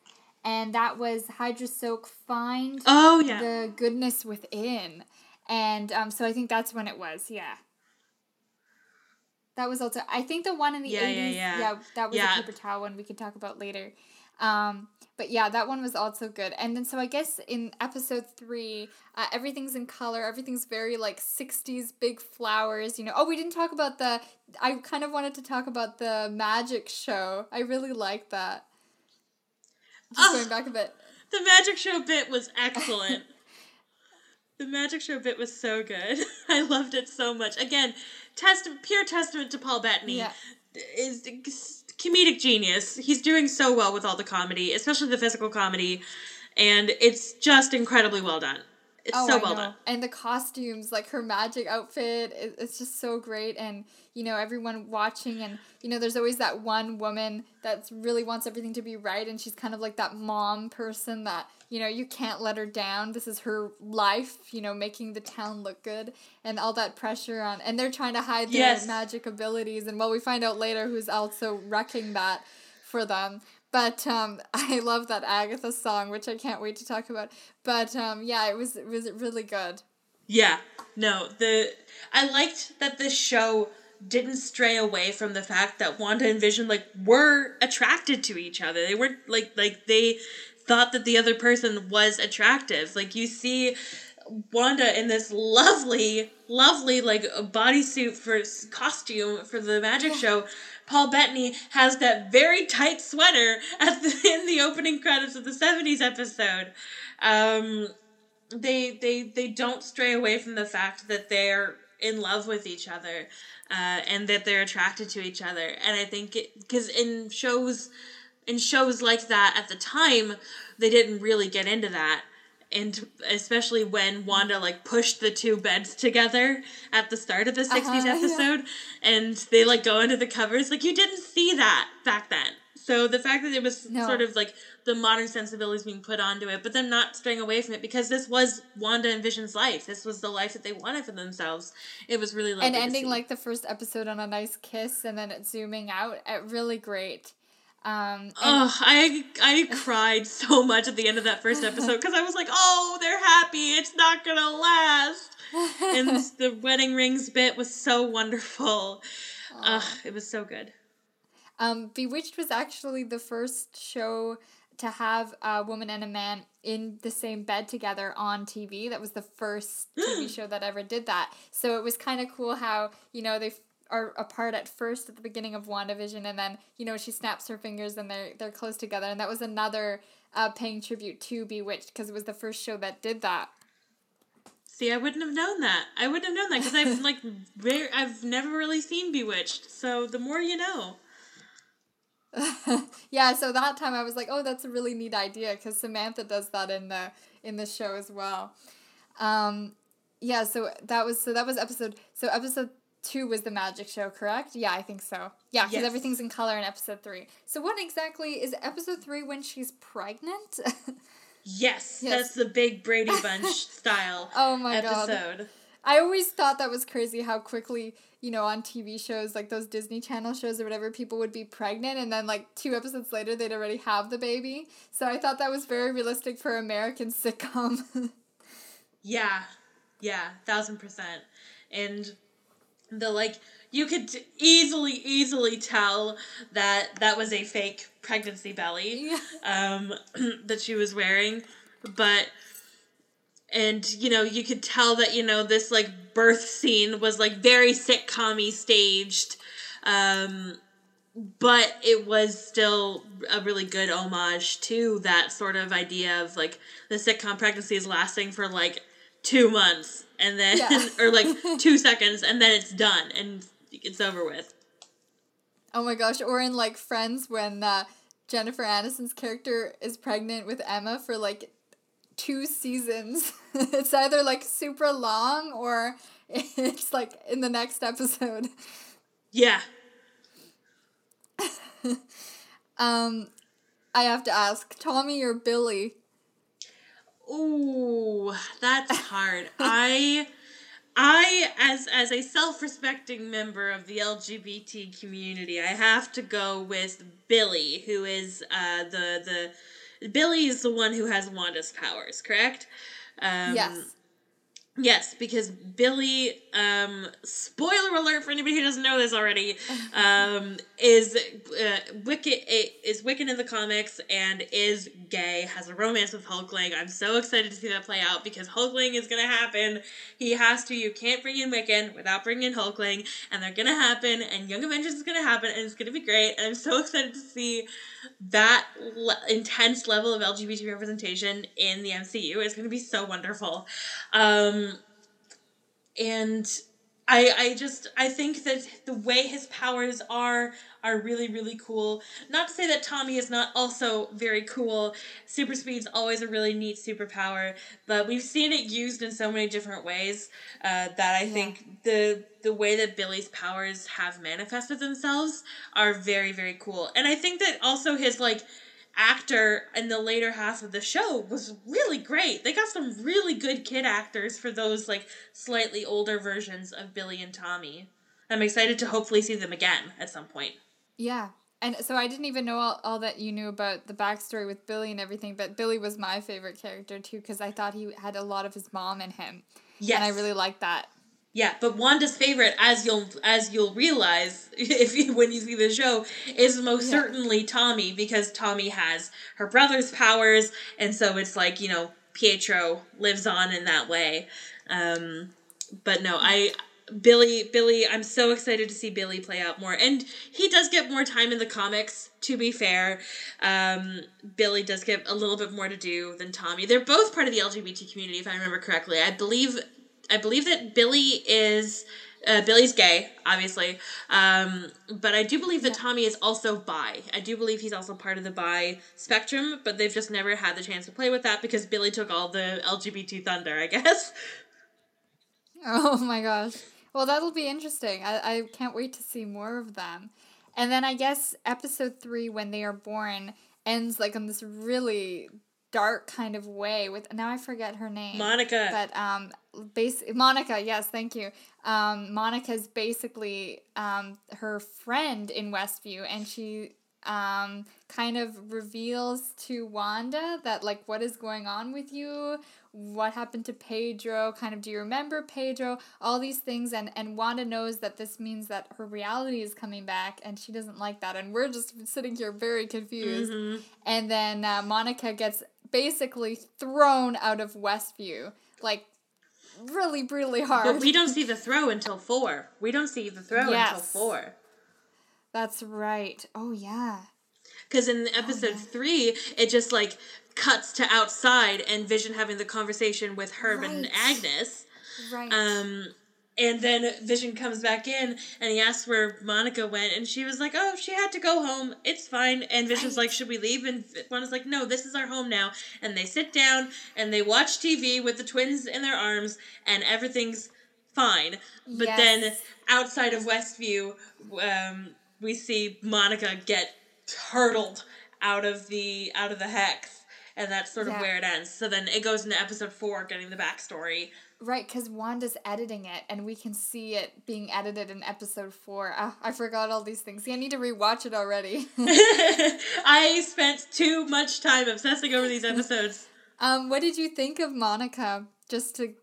[SPEAKER 1] and that was Hydra Soak find
[SPEAKER 2] Oh yeah,
[SPEAKER 1] the goodness within, and um, so I think that's when it was. Yeah. That was also. I think the one in the
[SPEAKER 2] Yeah, yeah,
[SPEAKER 1] eighties.
[SPEAKER 2] yeah.
[SPEAKER 1] that was
[SPEAKER 2] Yeah.
[SPEAKER 1] a paper towel one we could talk about later. Um, but yeah, that one was also good. And then so I guess in episode three, uh, everything's in color. Everything's very like '60s, big flowers. You know. Oh, we didn't talk about the. I kind of wanted to talk about the magic show. I really liked that. Just
[SPEAKER 2] Oh.
[SPEAKER 1] going back a bit.
[SPEAKER 2] the magic show bit was excellent. the magic show bit was so good. I loved it so much. Again, test pure testament to Paul Bettany.
[SPEAKER 1] Yeah.
[SPEAKER 2] Is comedic genius. He's doing so well with all the comedy, especially the physical comedy, and it's just incredibly well done. It's oh, so
[SPEAKER 1] Oh, I
[SPEAKER 2] well
[SPEAKER 1] know.
[SPEAKER 2] done.
[SPEAKER 1] And the costumes, like her magic outfit, it, it's just so great. And, you know, everyone watching, and, you know, there's always that one woman that really wants everything to be right. And she's kind of like that mom person that, you know, you can't let her down. This is her life, you know, making the town look good and all that pressure on. And they're trying to hide their
[SPEAKER 2] Yes.
[SPEAKER 1] magic abilities. And well, we find out later who's also wrecking that for them. But um, I love that Agatha song, which I can't wait to talk about. But um, yeah, it was it was really good.
[SPEAKER 2] Yeah. No, the I liked that this show didn't stray away from the fact that Wanda and Vision like were attracted to each other. They weren't like like they thought that the other person was attractive. Like you see Wanda in this lovely, lovely like bodysuit for costume for the magic show. Paul Bettany has that very tight sweater at the in the opening credits of the '70s episode. Um, they they they don't stray away from the fact that they're in love with each other uh, and that they're attracted to each other and i think because in shows in shows like that at the time, they didn't really get into that. And especially when Wanda like pushed the two beds together at the start of the 60s
[SPEAKER 1] Uh-huh, yeah.
[SPEAKER 2] episode and they like go into the covers, like you didn't see that back then. So the fact that it was
[SPEAKER 1] No.
[SPEAKER 2] sort of like the modern sensibilities being put onto it, but them not straying away from it because this was Wanda and Vision's life. This was the life that they wanted for themselves. It was really lovely
[SPEAKER 1] and ending like the first episode on a nice kiss and then it zooming out uh, really great um
[SPEAKER 2] Oh, I I cried so much at the end of that first episode because I was like, oh, they're happy. It's not gonna last. And the wedding rings bit was so wonderful. Ugh, it was so good.
[SPEAKER 1] Um, Bewitched was actually the first show to have a woman and a man in the same bed together on TV. That was the first TV show that ever did that. So it was kind of cool how, you know, they are apart at first at the beginning of WandaVision and then, you know, she snaps her fingers and they're they're close together and that was another uh, paying tribute to Bewitched because it was the first show that did that.
[SPEAKER 2] See, I wouldn't have known that. I wouldn't have known that because I've like very, I've never really seen Bewitched. So the more you know.
[SPEAKER 1] yeah, so that time I was like, oh, that's a really neat idea because Samantha does that in the in the show as well. Um, yeah, so that was so that was episode so episode two was the magic show, correct? Yeah, I think so. Yeah, because
[SPEAKER 2] Yes.
[SPEAKER 1] everything's in color in episode three. So what exactly is episode three when she's pregnant?
[SPEAKER 2] Yes,
[SPEAKER 1] Yes.
[SPEAKER 2] that's the big Brady Bunch style
[SPEAKER 1] oh my god. I always thought that was crazy how quickly, you know, on TV shows like those Disney Channel shows or whatever, people would be pregnant and then like two episodes later they'd already have the baby. So I thought that was very realistic for American sitcom.
[SPEAKER 2] Yeah, yeah, thousand percent. And the like, you could easily, easily tell that that was a fake pregnancy belly
[SPEAKER 1] yeah.
[SPEAKER 2] um, that she was wearing, but. And you know, you could tell that you know this like birth scene was like very sitcom staged, um, but it was still a really good homage to that sort of idea of like the sitcom pregnancy is lasting for like two months and then
[SPEAKER 1] Yeah.
[SPEAKER 2] or like two seconds and then it's done and it's over with.
[SPEAKER 1] Oh my gosh, or in like Friends when uh, Jennifer Aniston's character is pregnant with Emma for like two seasons. it's either like super long or it's like in the next episode.
[SPEAKER 2] Yeah.
[SPEAKER 1] Um, I have to ask, Tommy or Billy?
[SPEAKER 2] Ooh, that's hard. I I as as a self-respecting member of the LGBT community, I have to go with Billy, who is uh the the Billy is the one who has Wanda's powers, correct? Um
[SPEAKER 1] yes.
[SPEAKER 2] Yes, because Billy, um, spoiler alert for anybody who doesn't know this already, um, is uh, Wicked is Wiccan in the comics and is gay, has a romance with Hulkling. I'm so excited to see that play out because Hulkling is gonna happen. He has to. You can't bring in Wiccan without bringing in Hulkling, and they're gonna happen. And Young Avengers is gonna happen, and it's gonna be great. And I'm so excited to see that le- intense level of LGBT representation in the MCU. It's gonna be so wonderful. Um, and I I just I think that the way his powers are are really really cool. Not to say that Tommy is not also very cool. Super speed's always a really neat superpower, but we've seen it used in so many different ways uh, that I
[SPEAKER 1] Yeah.
[SPEAKER 2] think the the way that Billy's powers have manifested themselves are very very cool. And I think that also his like actor in the later half of the show was really great. They got some really good kid actors for those like slightly older versions of Billy and Tommy. I'm excited to hopefully see them again at some point.
[SPEAKER 1] Yeah. And so I didn't even know all, all that you knew about the backstory with Billy and everything, but Billy was my favorite character too because I thought he had a lot of his mom in him.
[SPEAKER 2] Yes.
[SPEAKER 1] And I really liked that.
[SPEAKER 2] Yeah, but Wanda's favorite, as you'll as you'll realize if you when you see the show, is most
[SPEAKER 1] Yeah.
[SPEAKER 2] certainly Tommy because Tommy has her brother's powers, and so it's like you know Pietro lives on in that way. Um, but no, I Billy Billy, I'm so excited to see Billy play out more, and he does get more time in the comics. To be fair, um, Billy does get a little bit more to do than Tommy. They're both part of the LGBT community, if I remember correctly. I believe I believe that Billy is Uh, Billy's gay, obviously, um, but I do believe that Tommy is also bi. I do believe he's also part of the bi spectrum, but they've just never had the chance to play with that because Billy took all the LGBT thunder, I guess.
[SPEAKER 1] Oh my gosh. Well, that'll be interesting. I, I can't wait to see more of them. And then I guess episode three, when they are born, ends like on this really dark kind of way with now I forget her name.
[SPEAKER 2] Monica.
[SPEAKER 1] But um base Monica, yes, thank you. Um Monica's basically um her friend in Westview and she um kind of reveals to Wanda that like what is going on with you? What happened to Pedro? Kind of do you remember Pedro? All these things and and Wanda knows that this means that her reality is coming back and she doesn't like that and we're just sitting here very confused.
[SPEAKER 2] Mhm.
[SPEAKER 1] And then uh, Monica gets basically thrown out of Westview, like really brutally hard.
[SPEAKER 2] But we don't see the throw until four. We don't see the throw until
[SPEAKER 1] Yes.
[SPEAKER 2] four.
[SPEAKER 1] That's right. Oh yeah.
[SPEAKER 2] Because in episode three, it just like cuts to outside and Vision having the conversation with Herb and Agnes.
[SPEAKER 1] Right.
[SPEAKER 2] Um, and then Vision comes back in and he asks where Monica went, and she was like, "Oh, she had to go home. It's fine." And Vision's like, "Should we leave?" And Wanda's like, "No, this is our home now." And they sit down and they watch TV with the twins in their arms, and everything's fine. But then outside of Westview, um, we see Monica get hurtled out of the out of the hex. And that's sort of
[SPEAKER 1] Yeah.
[SPEAKER 2] where it ends. So then it goes into episode four, getting the backstory.
[SPEAKER 1] Right, because Wanda's editing it, and we can see it being edited in episode four. Ah, I forgot all these things. See, I need to rewatch it already.
[SPEAKER 2] I spent too much time obsessing over these episodes.
[SPEAKER 1] um, what did you think of Monica? Just to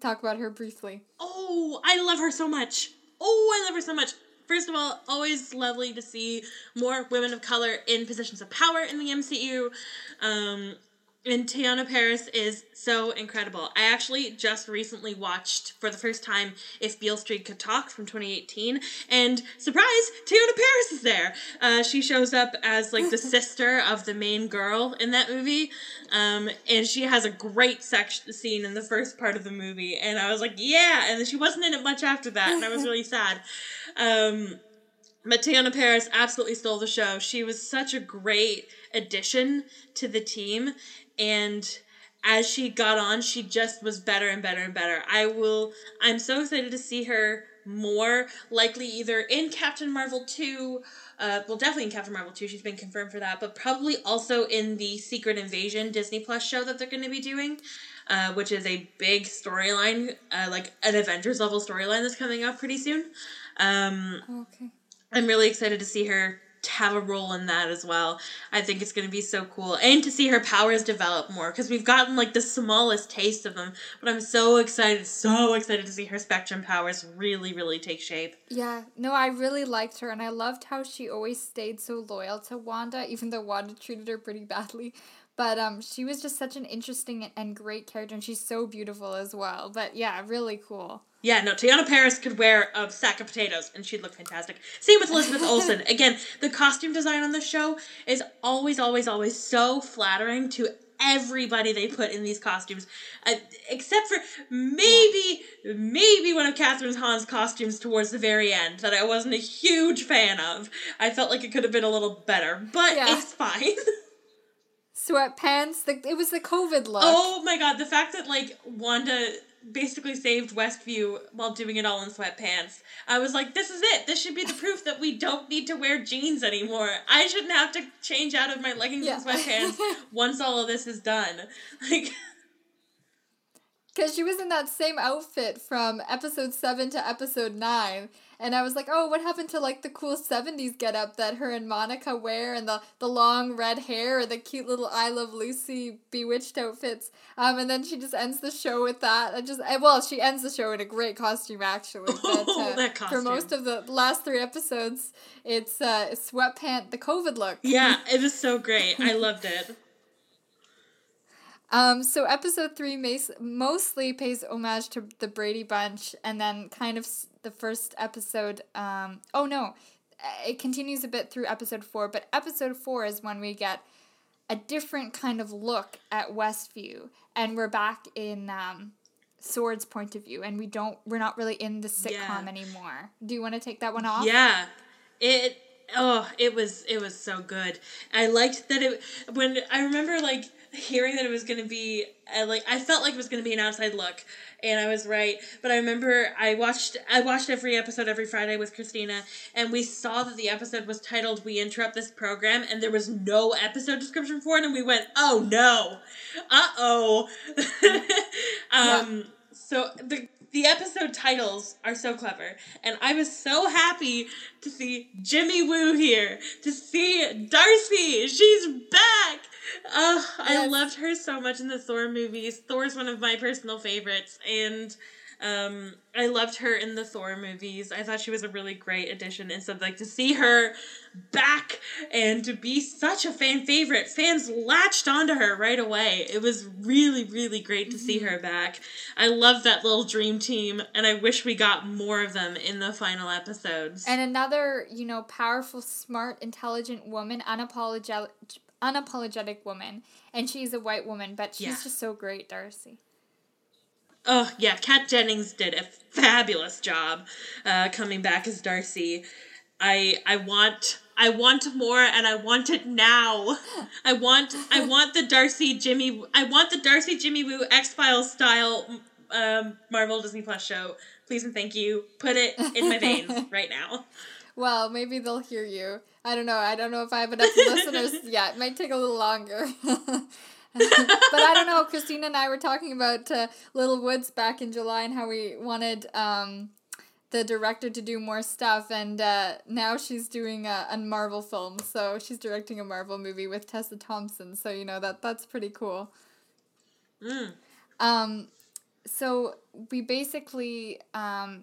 [SPEAKER 1] talk about her briefly.
[SPEAKER 2] Oh, I love her so much. Oh, I love her so much. First of all, always lovely to see more women of color in positions of power in the MCU. Um, and Teyonah Parris is so incredible. I actually just recently watched for the first time If Beale Street Could Talk from 2018, and surprise, Teyonah Parris is there. Uh, she shows up as like the sister of the main girl in that movie, um, and she has a great section scene in the first part of the movie, and I was like, yeah, and she wasn't in it much after that, and I was really sad. Um, but Teyonah Parris absolutely stole the show. She was such a great addition to the team, and as she got on, she just was better and better and better. I will. I'm so excited to see her more, likely either in Captain Marvel two. Uh, well, definitely in Captain Marvel 2, she's been confirmed for that, but probably also in the Secret Invasion Disney Plus show that they're going to be doing, uh, which is a big storyline, uh, like an Avengers level storyline that's coming up pretty soon. Um,
[SPEAKER 1] Okay.
[SPEAKER 2] I'm really excited to see her have a role in that as well. I think it's going to be so cool. And to see her powers develop more because we've gotten like the smallest taste of them. But I'm so excited, so excited to see her spectrum powers really, really take shape.
[SPEAKER 1] Yeah, no, I really liked her, and I loved how she always stayed so loyal to Wanda, even though Wanda treated her pretty badly. But um, she was just such an interesting and great character, and she's so beautiful as well. But yeah, really cool.
[SPEAKER 2] Yeah, no, Teyonah Parris could wear a sack of potatoes and she'd look fantastic. Same with Elizabeth Olsen. Again, the costume design on the show is always, always, always so flattering to everybody they put in these costumes. Uh, except for maybe, maybe one of Kathryn Hahn's costumes towards the very end that I wasn't a huge fan of. I felt like it could have been a little better, but
[SPEAKER 1] Yeah.
[SPEAKER 2] it's fine.
[SPEAKER 1] Sweatpants, the, it was the COVID look.
[SPEAKER 2] Oh my god, the fact that like Wanda basically saved Westview while doing it all in sweatpants. I was like, this is it. This should be the proof that we don't need to wear jeans anymore. I shouldn't have to change out of my leggings and sweatpants once all of this is done. Like
[SPEAKER 1] Because she was in that same outfit from episode 7 to episode 9. And I was like, oh, what happened to like the cool 70s get up that her and Monica wear and the, the long red hair or the cute little I Love Lucy bewitched outfits? Um, and then she just ends the show with that. I just, well, she ends the show in a great costume actually. But,
[SPEAKER 2] Oh,
[SPEAKER 1] uh,
[SPEAKER 2] that
[SPEAKER 1] For most of the last three episodes, it's uh, sweatpant, the COVID look.
[SPEAKER 2] Yeah, it was so great. I loved it.
[SPEAKER 1] Um, so episode three mas- mostly pays homage to the Brady Bunch, and then kind of s- the first episode. Um, oh no, it continues a bit through episode four, but episode four is when we get a different kind of look at Westview, and we're back in um, Sword's point of view, and we don't we're not really in the sitcom
[SPEAKER 2] Yeah.
[SPEAKER 1] anymore. Do you want to take that one off?
[SPEAKER 2] Yeah. It oh, it was it was so good. I liked that it when I remember like hearing that it was going to be uh, like I felt like it was going to be an outside look and I was right. But I remember I watched I watched every episode every Friday with Christina and we saw that the episode was titled We Interrupt This Program and there was no episode description for it and we went, "Oh no. Uh-oh." um so the the episode titles are so clever, and I was so happy to see Jimmy Woo here, to see Darcy. She's back. I
[SPEAKER 1] Yes.
[SPEAKER 2] loved her so much in the Thor movies. Thor's one of my personal favorites, and um, I loved her in the Thor movies. I thought she was a really great addition, and so like to see her back and to be such a fan favorite, fans latched onto her right away. It was really, really great to see her back. I love that little dream team, and I wish we got more of them in the final episodes.
[SPEAKER 1] And another, you know, powerful, smart, intelligent woman, unapologetic, unapologetic woman, and she's a white woman, but she's
[SPEAKER 2] Yeah.
[SPEAKER 1] just so great, Darcy.
[SPEAKER 2] Oh yeah, Kat Dennings did a fabulous job uh, coming back as Darcy. I I want I want more and I want it now. I want I want the Darcy Jimmy I want the Darcy Jimmy Woo X Files style um, Marvel Disney Plus show. Please and thank you. Put it in my veins right now.
[SPEAKER 1] Well, maybe they'll hear you. I don't know. I don't know if I have enough listeners yet. It might take a little longer. but I don't know. Christina and I were talking about uh, Little Woods back in July and how we wanted um, the director to do more stuff, and uh, now she's doing a, a Marvel film. So she's directing a Marvel movie with Tessa Thompson. So you know that that's pretty cool.
[SPEAKER 2] Mm.
[SPEAKER 1] Um, so we basically um,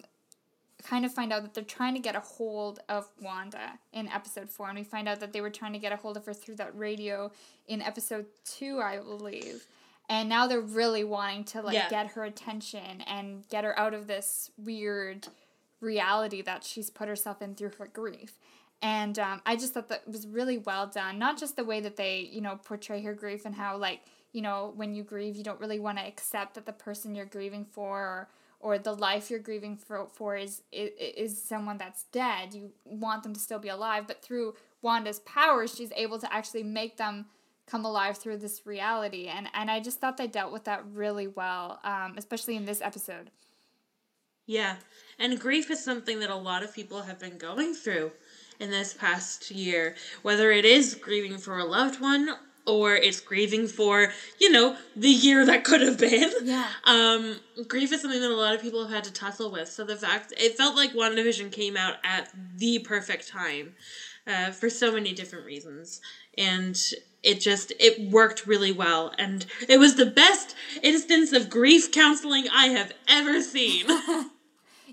[SPEAKER 1] kind of find out that they're trying to get a hold of Wanda in episode four, and we find out that they were trying to get a hold of her through that radio in episode two, I believe. And now they're really wanting to like
[SPEAKER 2] Yeah.
[SPEAKER 1] get her attention and get her out of this weird reality that she's put herself in through her grief. And um, I just thought that was really well done. Not just the way that they, you know, portray her grief and how, like, you know, when you grieve, you don't really want to accept that the person you're grieving for or, or the life you're grieving for, for is, is is someone that's dead. You want them to still be alive, but through Wanda's powers, she's able to actually make them come alive through this reality. And and I just thought they dealt with that really well, um, especially in this episode.
[SPEAKER 2] Yeah. And grief is something that a lot of people have been going through in this past year, whether it is grieving for a loved one or it's grieving for, you know, the year that could have been.
[SPEAKER 1] Yeah.
[SPEAKER 2] Um, grief is something that a lot of people have had to tussle with. So the fact it felt like WandaVision came out at the perfect time uh, for so many different reasons. And it just it worked really well and it was the best instance of grief counseling I have ever seen.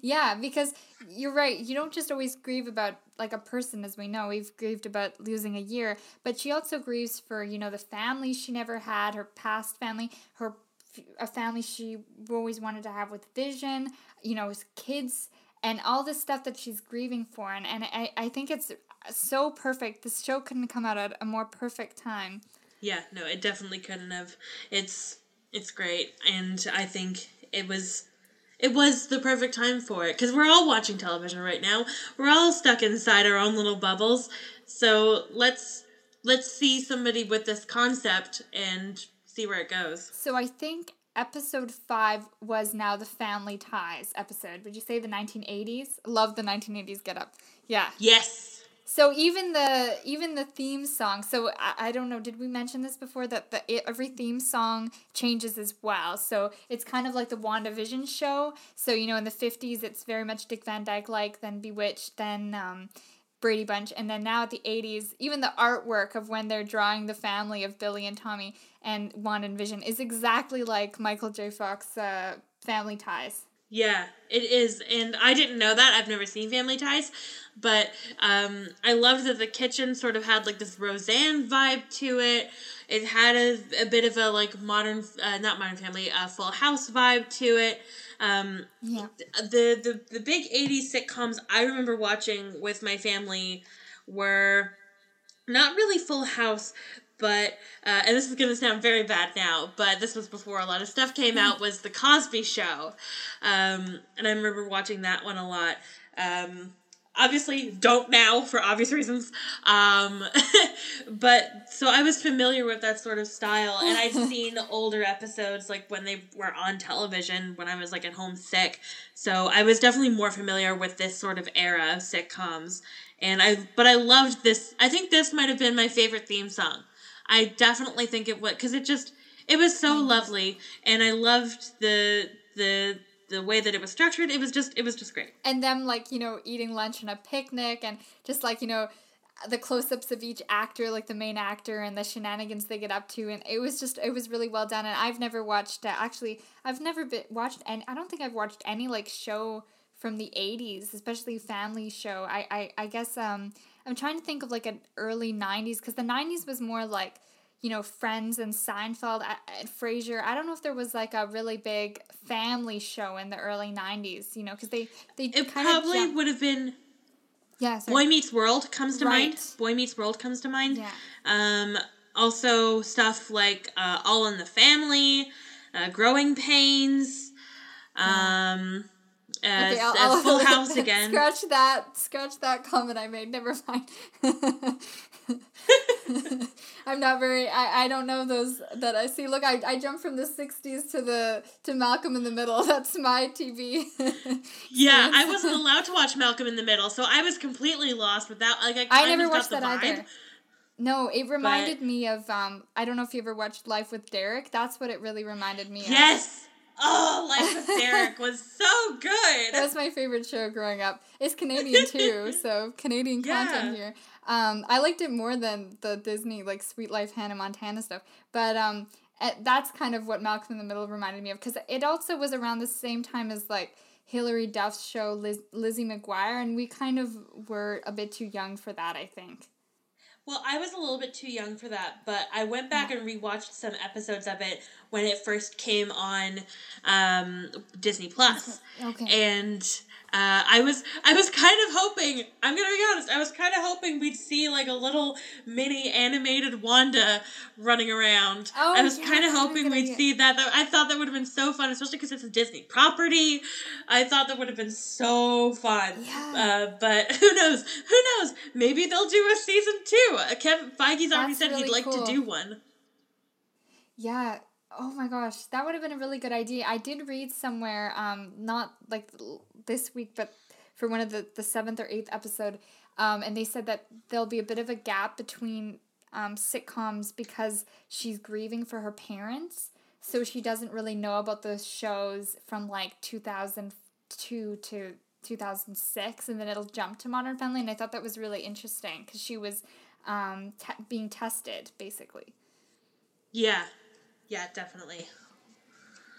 [SPEAKER 1] Yeah, because you're right. You don't just always grieve about like a person, as we know. We've grieved about losing a year, but she also grieves for you know the family she never had, her past family, her a family she always wanted to have with Vision, you know, his kids, and all this stuff that she's grieving for. And and I I think it's so perfect. This show couldn't come out at a more perfect time.
[SPEAKER 2] Yeah, no, it definitely couldn't have. It's it's great, and I think it was it was the perfect time for it because we're all watching television right now. We're all stuck inside our own little bubbles. So let's let's see somebody with this concept and see where it goes.
[SPEAKER 1] So I think episode five was now the family ties episode. Would you say the 1980s? Love the 1980s get up. Yeah.
[SPEAKER 2] Yes.
[SPEAKER 1] So even the even the theme song. So I, I don't know. Did we mention this before that the it, every theme song changes as well. So it's kind of like the WandaVision show. So you know in the fifties it's very much Dick Van Dyke like, then Bewitched, then um, Brady Bunch, and then now at the eighties, even the artwork of when they're drawing the family of Billy and Tommy and Wanda and Vision is exactly like Michael J. Fox uh, Family Ties.
[SPEAKER 2] Yeah, it is, and I didn't know that. I've never seen Family Ties, but um, I loved that the kitchen sort of had like this Roseanne vibe to it. It had a, a bit of a like modern, uh, not Modern Family, uh, Full House vibe to it. Um,
[SPEAKER 1] Yeah.
[SPEAKER 2] the the the big '80s sitcoms I remember watching with my family were not really Full House, but uh, and this is going to sound very bad now, but this was before a lot of stuff came out. Was the Cosby Show, um, and I remember watching that one a lot. Um, obviously, don't now for obvious reasons. Um, but so I was familiar with that sort of style, and I'd seen older episodes like when they were on television when I was like at home sick. So I was definitely more familiar with this sort of era of sitcoms. And I, but I loved this. I think this might have been my favorite theme song. I definitely think it would because it just it was so lovely, and I loved the the the way that it was structured. It was just it was just great.
[SPEAKER 1] And them like you know eating lunch on a picnic, and just like you know the close-ups of each actor like the main actor and the shenanigans they get up to and it was just it was really well done and i've never watched uh, actually i've never been watched and i don't think i've watched any like show from the 80s especially family show i i, I guess um I'm trying to think of like an early 90s because the 90s was more like, you know, Friends and Seinfeld and Frasier. I don't know if there was like a really big family show in the early 90s, you know, because they, they
[SPEAKER 2] It probably jump- would have been. Yeah, Boy Meets World comes to right. mind. Boy Meets World comes to mind. Yeah. Um, also, stuff like uh, All in the Family, uh, Growing Pains. Um,
[SPEAKER 1] okay, I'll, I'll Full House again. Scratch that. Scratch that comment I made. Never mind. I'm not very. I, I don't know those that I see. Look, I, I jumped from the '60s to the to Malcolm in the Middle. That's my TV.
[SPEAKER 2] yeah, I wasn't allowed to watch Malcolm in the Middle, so I was completely lost without. Like I, I never watched that vibe, either.
[SPEAKER 1] No, it reminded but... me of um. I don't know if you ever watched Life with Derek. That's what it really reminded me
[SPEAKER 2] yes! of. Yes. Oh, Life with Derek was so good.
[SPEAKER 1] That was my favorite show growing up. It's Canadian too, so Canadian yeah. content here. Um, I liked it more than the Disney like Suite Life Hannah Montana stuff, but um, eh, that's kind of what Malcolm in the Middle reminded me of because it also was around the same time as like Hilary Duff's show Liz- Lizzie McGuire, and we kind of were a bit too young for that, I think.
[SPEAKER 2] Well, I was a little bit too young for that, but I went back and rewatched some episodes of it when it first came on um, Disney Plus. Okay. And uh, I was I was kind of hoping I'm gonna be honest I was kind of hoping we'd see like a little mini animated Wanda running around. Oh, I was yeah, kind of hoping we'd idea. see that. I thought that would have been so fun, especially because it's a Disney property. I thought that would have been so fun. Yeah. Uh, but who knows? Who knows? Maybe they'll do a season two. Uh, Kevin Feige's That's already said really he'd like cool. to do one.
[SPEAKER 1] Yeah, Oh my gosh, that would have been a really good idea. I did read somewhere, um, not like this week, but for one of the, the seventh or eighth episode, um, and they said that there'll be a bit of a gap between um, sitcoms because she's grieving for her parents. So she doesn't really know about those shows from like 2002 to 2006, and then it'll jump to Modern Family. And I thought that was really interesting because she was um, te- being tested, basically.
[SPEAKER 2] Yeah, yeah, definitely.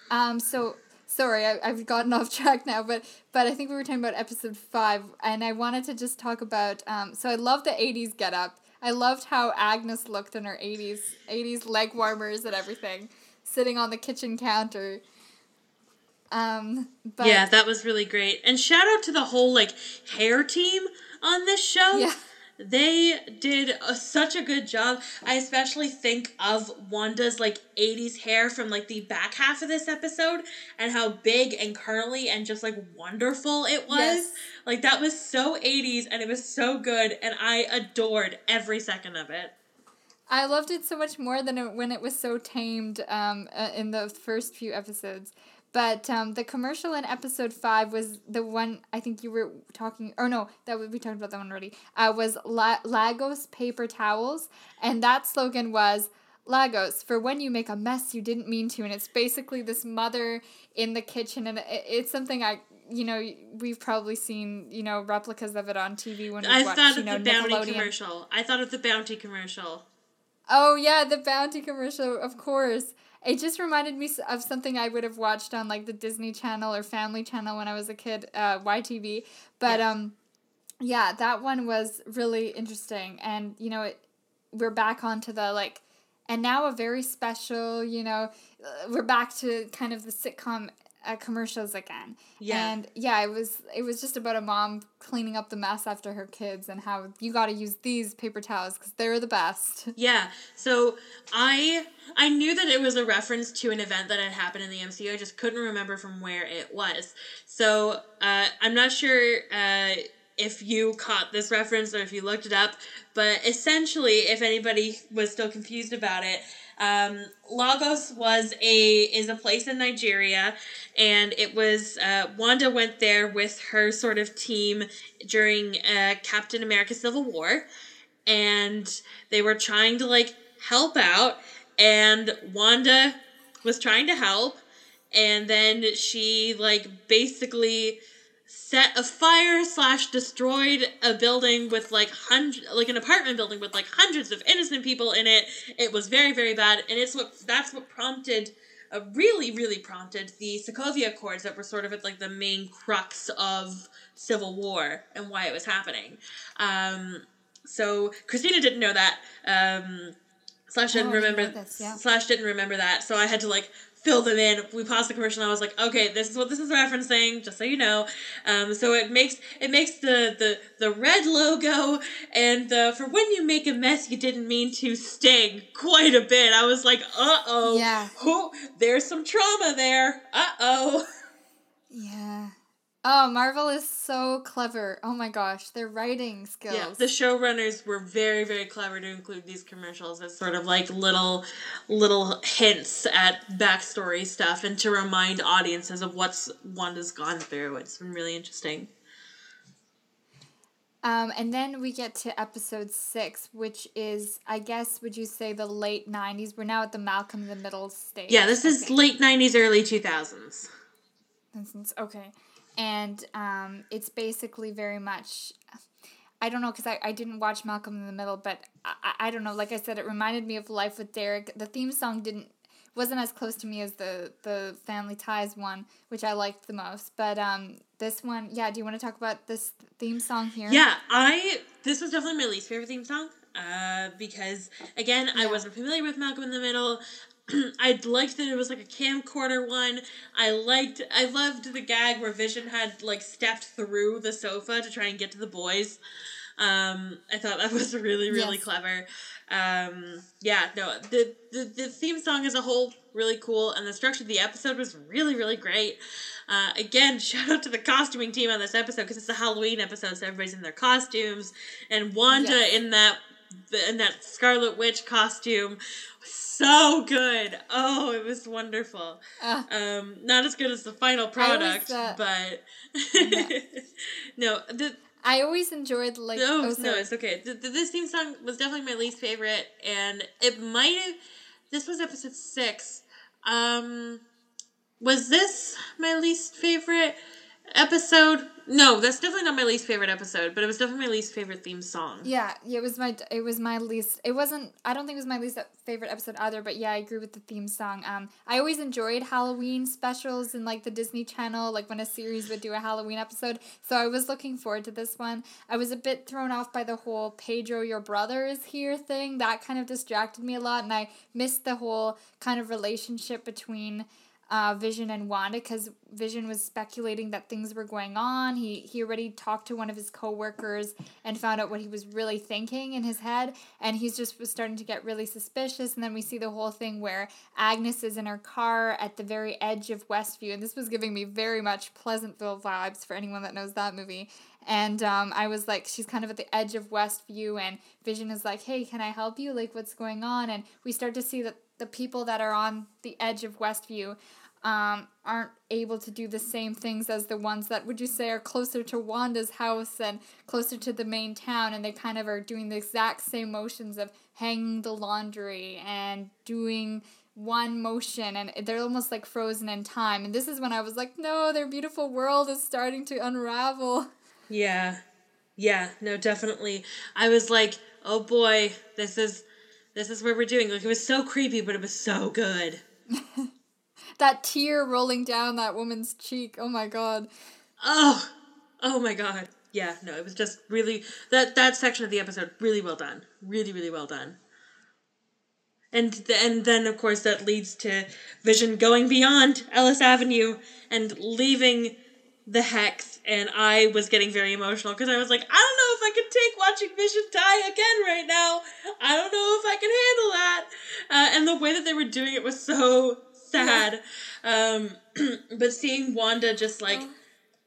[SPEAKER 1] Um, so sorry, I, I've gotten off track now, but but I think we were talking about episode five, and I wanted to just talk about. Um, so I love the '80s get up. I loved how Agnes looked in her '80s '80s leg warmers and everything, sitting on the kitchen counter. Um,
[SPEAKER 2] but yeah, that was really great, and shout out to the whole like hair team on this show. Yeah. They did a, such a good job. I especially think of Wanda's like 80s hair from like the back half of this episode and how big and curly and just like wonderful it was. Yes. Like that was so 80s and it was so good and I adored every second of it.
[SPEAKER 1] I loved it so much more than it, when it was so tamed um, uh, in the first few episodes. But um, the commercial in episode five was the one I think you were talking, or no, that we talked about that one already. Uh, was La- Lagos paper towels, and that slogan was Lagos for when you make a mess you didn't mean to, and it's basically this mother in the kitchen, and it, it's something I. You know, we've probably seen you know replicas of it on TV when we I watch, thought of
[SPEAKER 2] you know, the bounty commercial. I thought of the bounty commercial.
[SPEAKER 1] Oh yeah, the bounty commercial, of course. It just reminded me of something I would have watched on like the Disney Channel or Family Channel when I was a kid, uh, YTV. But yeah. um, yeah, that one was really interesting, and you know, it, we're back onto the like, and now a very special. You know, uh, we're back to kind of the sitcom uh, commercials again.
[SPEAKER 2] Yeah.
[SPEAKER 1] And yeah, it was it was just about a mom cleaning up the mess after her kids and how you got to use these paper towels cuz they're the best.
[SPEAKER 2] Yeah. So I I knew that it was a reference to an event that had happened in the MCU. I just couldn't remember from where it was. So uh, I'm not sure uh, if you caught this reference or if you looked it up, but essentially, if anybody was still confused about it, um, Lagos was a is a place in Nigeria, and it was uh, Wanda went there with her sort of team during uh, Captain America: Civil War, and they were trying to like help out, and Wanda was trying to help, and then she like basically set a fire slash destroyed a building with like hundred like an apartment building with like hundreds of innocent people in it. It was very very bad and it's what that's what prompted uh, really really prompted the sokovia accords that were sort of at like the main crux of civil war and why it was happening. Um, so christina didn't know that. Um, slash didn't
[SPEAKER 1] Oh,
[SPEAKER 2] remember
[SPEAKER 1] this, yeah.
[SPEAKER 2] slash didn't remember that so i had to like fill them in. We paused the commercial and i was like okay this is what this is referencing just so you know. Um, so it makes it makes the the the red logo and the for when you make a mess you didn't mean to sting quite a bit. I was like uh-oh.
[SPEAKER 1] Yeah.
[SPEAKER 2] oh there's some trauma there. Uh-oh.
[SPEAKER 1] Yeah. Oh, Marvel is so clever. Oh my gosh, their writing skills.
[SPEAKER 2] Yeah, the showrunners were very, very clever to include these commercials as sort of like little, little hints at backstory stuff and to remind audiences of what's Wanda's gone through. It's been really interesting.
[SPEAKER 1] Um, and then we get to episode six, which is, I guess, would you say the late '90s? We're now at the Malcolm in the Middle stage.
[SPEAKER 2] Yeah, this is late '90s, early 2000s.
[SPEAKER 1] Okay. And um, it's basically very much. I don't know because I, I didn't watch Malcolm in the Middle, but I, I don't know. Like I said, it reminded me of Life with Derek. The theme song didn't wasn't as close to me as the the Family Ties one, which I liked the most. But um, this one, yeah. Do you want to talk about this theme song here?
[SPEAKER 2] Yeah, I this was definitely my least favorite theme song. Uh, because again, I wasn't familiar with Malcolm in the Middle. I liked that it was like a camcorder one. I liked, I loved the gag where Vision had like stepped through the sofa to try and get to the boys. Um, I thought that was really, really
[SPEAKER 1] Yes.
[SPEAKER 2] clever. Um, yeah, no, the, the the theme song as a whole really cool, and the structure of the episode was really, really great. Uh, again, shout out to the costuming team on this episode because it's a Halloween episode, so everybody's in their costumes, and Wanda
[SPEAKER 1] Yes.
[SPEAKER 2] in that in that Scarlet Witch costume so good. Oh, it was wonderful.
[SPEAKER 1] Uh,
[SPEAKER 2] Um, not as good as the final
[SPEAKER 1] always,
[SPEAKER 2] product,
[SPEAKER 1] uh,
[SPEAKER 2] but no, the
[SPEAKER 1] I always enjoyed like.
[SPEAKER 2] no,
[SPEAKER 1] oh,
[SPEAKER 2] no, it's okay. The, the, this theme song was definitely my least favorite, and it might have. This was episode six. Um, was this my least favorite episode? No, that's definitely not my least favorite episode, but it was definitely my least favorite theme song.
[SPEAKER 1] Yeah, it was my it was my least. It wasn't. I don't think it was my least favorite episode either. But yeah, I agree with the theme song. Um, I always enjoyed Halloween specials and like the Disney Channel, like when a series would do a Halloween episode. So I was looking forward to this one. I was a bit thrown off by the whole Pedro, your brother is here thing. That kind of distracted me a lot, and I missed the whole kind of relationship between uh, Vision and Wanda because Vision was speculating that things were going on. He he already talked to one of his coworkers and found out what he was really thinking in his head, and he's just was starting to get really suspicious. And then we see the whole thing where Agnes is in her car at the very edge of Westview, and this was giving me very much Pleasantville vibes for anyone that knows that movie. And um, I was like, she's kind of at the edge of Westview, and Vision is like, hey, can I help you? Like, what's going on? And we start to see that the people that are on the edge of Westview um, aren't able to do the same things as the ones that would you say are closer to Wanda's house and closer to the main town, and they kind of are doing the exact same motions of hanging the laundry and doing one motion and they're almost like frozen in time and this is when i was like no their beautiful world is starting to unravel
[SPEAKER 2] Yeah. Yeah, no, definitely. I was like, oh boy, this is this is what we're doing. Like it was so creepy, but it was so good.
[SPEAKER 1] that tear rolling down that woman's cheek oh my god
[SPEAKER 2] Oh, oh my god. Yeah, no, it was just really that that section of the episode really well done. Really, really well done. and th- and then of course that leads to Vision going beyond Ellis Avenue and leaving the hex and I was getting very emotional because I was like, I don't know if I can take watching Vision die again right now. I don't know if I can handle that. Uh, and the way that they were doing it was so sad. Um, but seeing Wanda just like
[SPEAKER 1] Oh.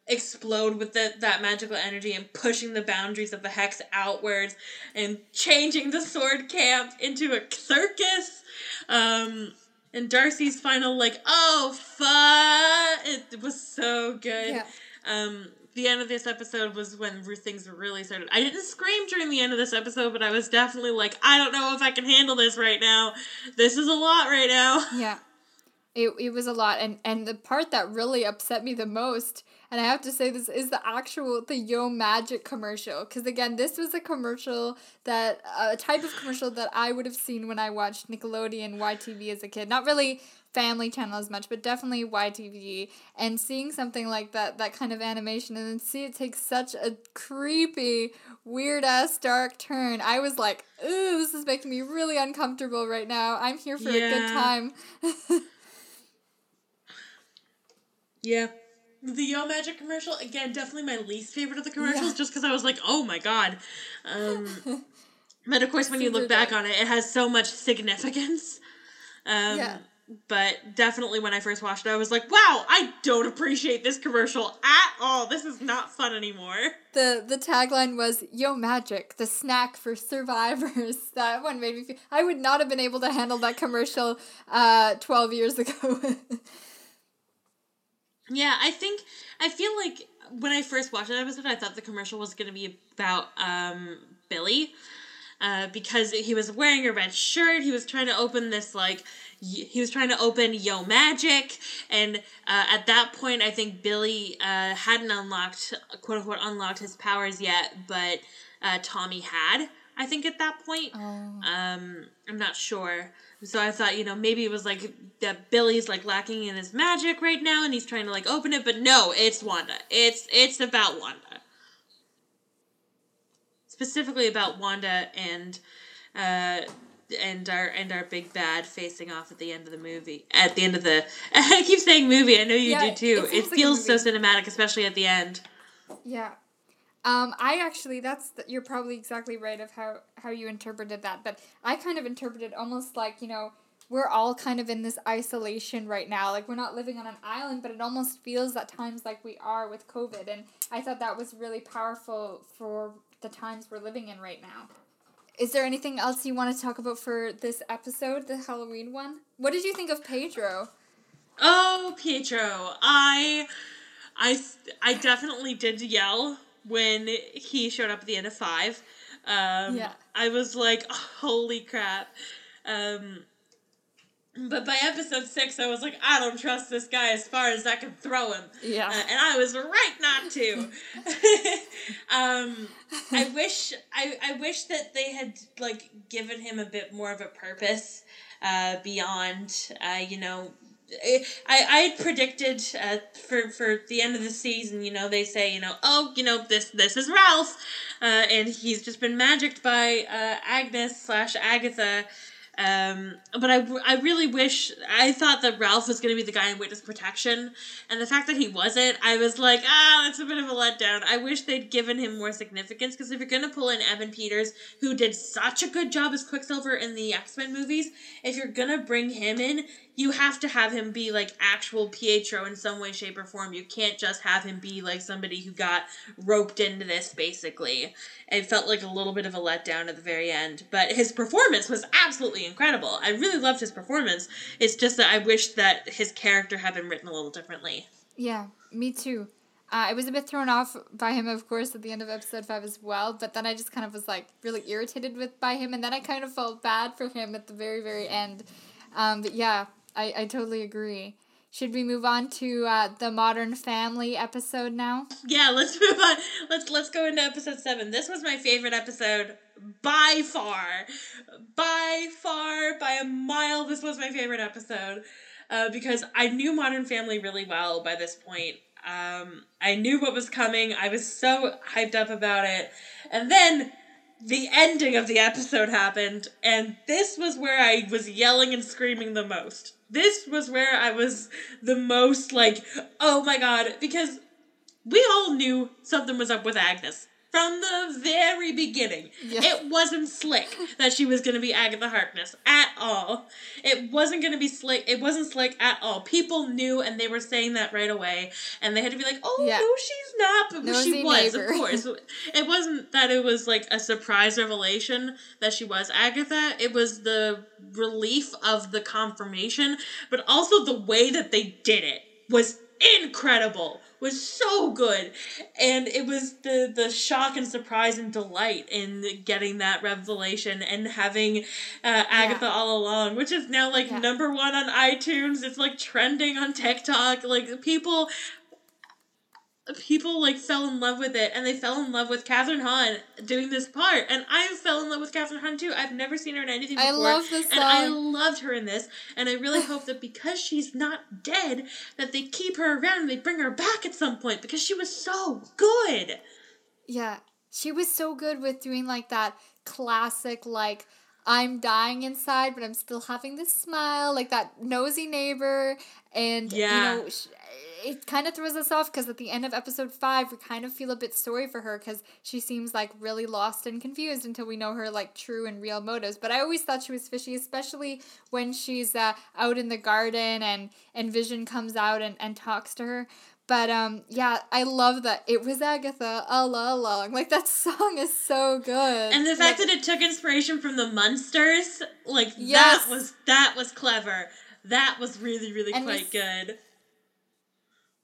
[SPEAKER 2] explode with the, that magical energy and pushing the boundaries of the hex outwards and changing the sword camp into a circus. Um, and Darcy's final like, oh fuck! It was so good.
[SPEAKER 1] Yeah.
[SPEAKER 2] Um, the end of this episode was when things really started. I didn't scream during the end of this episode, but I was definitely like, I don't know if I can handle this right now. This is a lot right now.
[SPEAKER 1] Yeah. It, it was a lot and and the part that really upset me the most and I have to say this is the actual the Yo Magic commercial cuz again this was a commercial that a type of commercial that I would have seen when I watched Nickelodeon YTV as a kid. Not really family channel as much but definitely YTV and seeing something like that that kind of animation and then see it take such a creepy weird ass dark turn I was like ooh this is making me really uncomfortable right now. I'm here for a good time
[SPEAKER 2] Yeah. The Yo Magic commercial, again, definitely my least favorite of the commercials,
[SPEAKER 1] Yeah.
[SPEAKER 2] just because I was like, oh my god. Um, but of course, when you look back on it, it has so much significance. Um,
[SPEAKER 1] Yeah.
[SPEAKER 2] But definitely when I first watched it, I was like, wow, I don't appreciate this commercial at all. This is not fun anymore.
[SPEAKER 1] The the tagline was "Yo Magic, the snack for survivors." That one made me feel I would not have been able to handle that commercial uh 12 years ago.
[SPEAKER 2] Yeah, I think I feel like when I first watched that episode, I thought the commercial was going to be about um, Billy. Uh, because he was wearing a red shirt, he was trying to open this like y- he was trying to open Yo Magic, and uh, at that point, I think Billy uh, hadn't unlocked quote unquote unlocked his powers yet, but uh, Tommy had. I think at that point,
[SPEAKER 1] oh.
[SPEAKER 2] um, I'm not sure. So I thought, you know, maybe it was like that Billy's like lacking in his magic right now, and he's trying to like open it. But no, it's Wanda. It's it's about Wanda. Specifically about Wanda and uh, and our and our big bad facing off at the end of the movie. At the end of the, I keep saying movie. I know you
[SPEAKER 1] Yeah,
[SPEAKER 2] do too.
[SPEAKER 1] it
[SPEAKER 2] It,
[SPEAKER 1] seems like
[SPEAKER 2] feels so cinematic, especially at the end.
[SPEAKER 1] Yeah. Um, I actually, that's the, you're probably exactly right of how how you interpreted that, but I kind of interpreted almost like you know we're all kind of in this isolation right now. Like we're not living on an island, but it almost feels at times like we are with COVID, and I thought that was really powerful for the times we're living in right now. Is there anything else you want to talk about for this episode, the Halloween one? What did you think of Pedro?
[SPEAKER 2] Oh, Pietro, I, I, I definitely did yell when he showed up at the end of five. Um,
[SPEAKER 1] Yeah.
[SPEAKER 2] I was like, holy crap. Um, but by episode six, I was like, I don't trust this guy as far as I can throw him.
[SPEAKER 1] Yeah.
[SPEAKER 2] Uh, and I was right not to. um, I wish I, I wish that they had like given him a bit more of a purpose uh, beyond uh, you know I I predicted uh, for for the end of the season you know they say you know oh you know this this is Ralph. Uh, and he's just been magicked by uh, Agnes slash Agatha. Um, but I, I really wish I thought that Ralph was going to be the guy in witness protection, and the fact that he wasn't, I was like, ah, that's a bit of a letdown. I wish they'd given him more significance because if you're going to pull in Evan Peters, who did such a good job as Quicksilver in the X Men movies, if you're going to bring him in, you have to have him be like actual Pietro in some way, shape, or form. You can't just have him be like somebody who got roped into this, basically. It felt like a little bit of a letdown at the very end, but his performance was absolutely incredible. I really loved his performance. It's just that I wish that his character had been written a little differently.
[SPEAKER 1] Yeah, me too. Uh, I was a bit thrown off by him, of course, at the end of episode five as well. But then I just kind of was like really irritated with by him, and then I kind of felt bad for him at the very very end. Um, but yeah, I, I totally agree. Should we move on to uh, the Modern Family episode now?
[SPEAKER 2] Yeah, let's move on. Let's let's go into episode seven. This was my favorite episode by far, by far, by a mile. This was my favorite episode uh, because I knew Modern Family really well by this point. Um, I knew what was coming. I was so hyped up about it, and then the ending of the episode happened, and this was where I was yelling and screaming the most. This was where I was the most like, oh my god, because we all knew something was up with Agnes from the very beginning. It wasn't slick that she was going to be Agatha Harkness at all. It wasn't going to be slick. It wasn't slick at all. People knew, and they were saying that right away, and they had to be like, "Oh yeah. no, she's not," but she was, neighbor. of course. it wasn't that it was like a surprise revelation that she was Agatha. It was the relief of the confirmation, but also the way that they did it was incredible was so good and it was the the shock and surprise and delight in getting that revelation and having uh, agatha yeah. all along which is now like yeah. number one on itunes it's like trending on tiktok like people people like fell in love with it and they fell in love with Kathryn Hahn doing this part and I fell in love with Kathryn Hahn too. I've never seen her in anything before. I love this song. And I loved her in this and I really hope that because she's not dead that they keep her around and they bring her back at some point because she was so good.
[SPEAKER 1] Yeah. She was so good with doing like that classic like I'm dying inside, but I'm still having this smile, like that nosy neighbor. And, yeah. you know, it kind of throws us off because at the end of episode five, we kind of feel a bit sorry for her because she seems like really lost and confused until we know her like true and real motives. But I always thought she was fishy, especially when she's uh, out in the garden and and Vision comes out and, and talks to her. But um, yeah, I love that it was Agatha all along. Like that song is so good.
[SPEAKER 2] And the fact like, that it took inspiration from the Munsters, like yes. that was that was clever. That was really really and quite good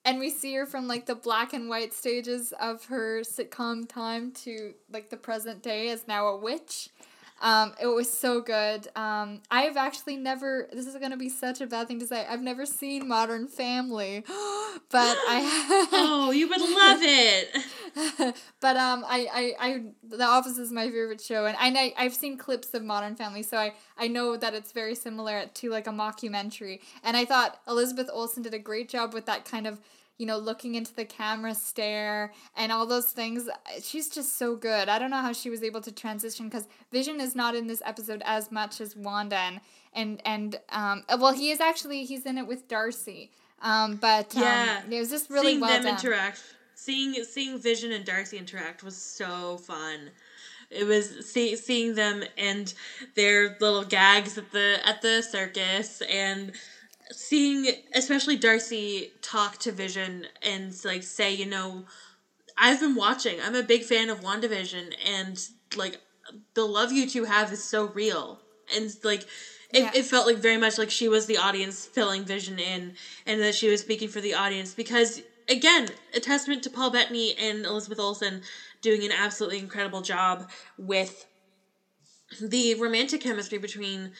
[SPEAKER 1] and we see her from like the black and white stages of her sitcom time to like the present day as now a witch. Um, it was so good. Um, I've actually never. This is gonna be such a bad thing to say. I've never seen Modern Family, but I.
[SPEAKER 2] oh, you would love it.
[SPEAKER 1] but um, I, I, I, The Office is my favorite show, and I, I've seen clips of Modern Family, so I, I know that it's very similar to like a mockumentary. And I thought Elizabeth Olsen did a great job with that kind of you know, looking into the camera stare and all those things. She's just so good. I don't know how she was able to transition because Vision is not in this episode as much as Wanda and and and um well he is actually he's in it with Darcy. Um but um, yeah, it was just really
[SPEAKER 2] seeing
[SPEAKER 1] well them
[SPEAKER 2] done. interact. Seeing seeing Vision and Darcy interact was so fun. It was see, seeing them and their little gags at the at the circus and seeing especially Darcy talk to Vision and like say, you know, I've been watching. I'm a big fan of WandaVision and like the love you two have is so real. And like it, yeah. it felt like very much like she was the audience filling Vision in and that she was speaking for the audience because again, a testament to Paul Bettany and Elizabeth Olsen doing an absolutely incredible job with the romantic chemistry between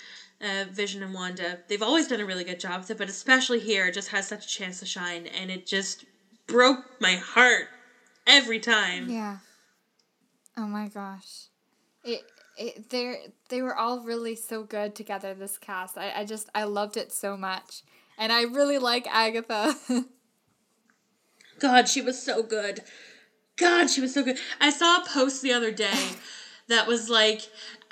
[SPEAKER 2] uh, Vision and Wanda. They've always done a really good job with it, but especially here, it just has such a chance to shine, and it just broke my heart every time.
[SPEAKER 1] Yeah. Oh my gosh, it it they they were all really so good together. This cast, I I just I loved it so much, and I really like Agatha.
[SPEAKER 2] God, she was so good. God, she was so good. I saw a post the other day that was like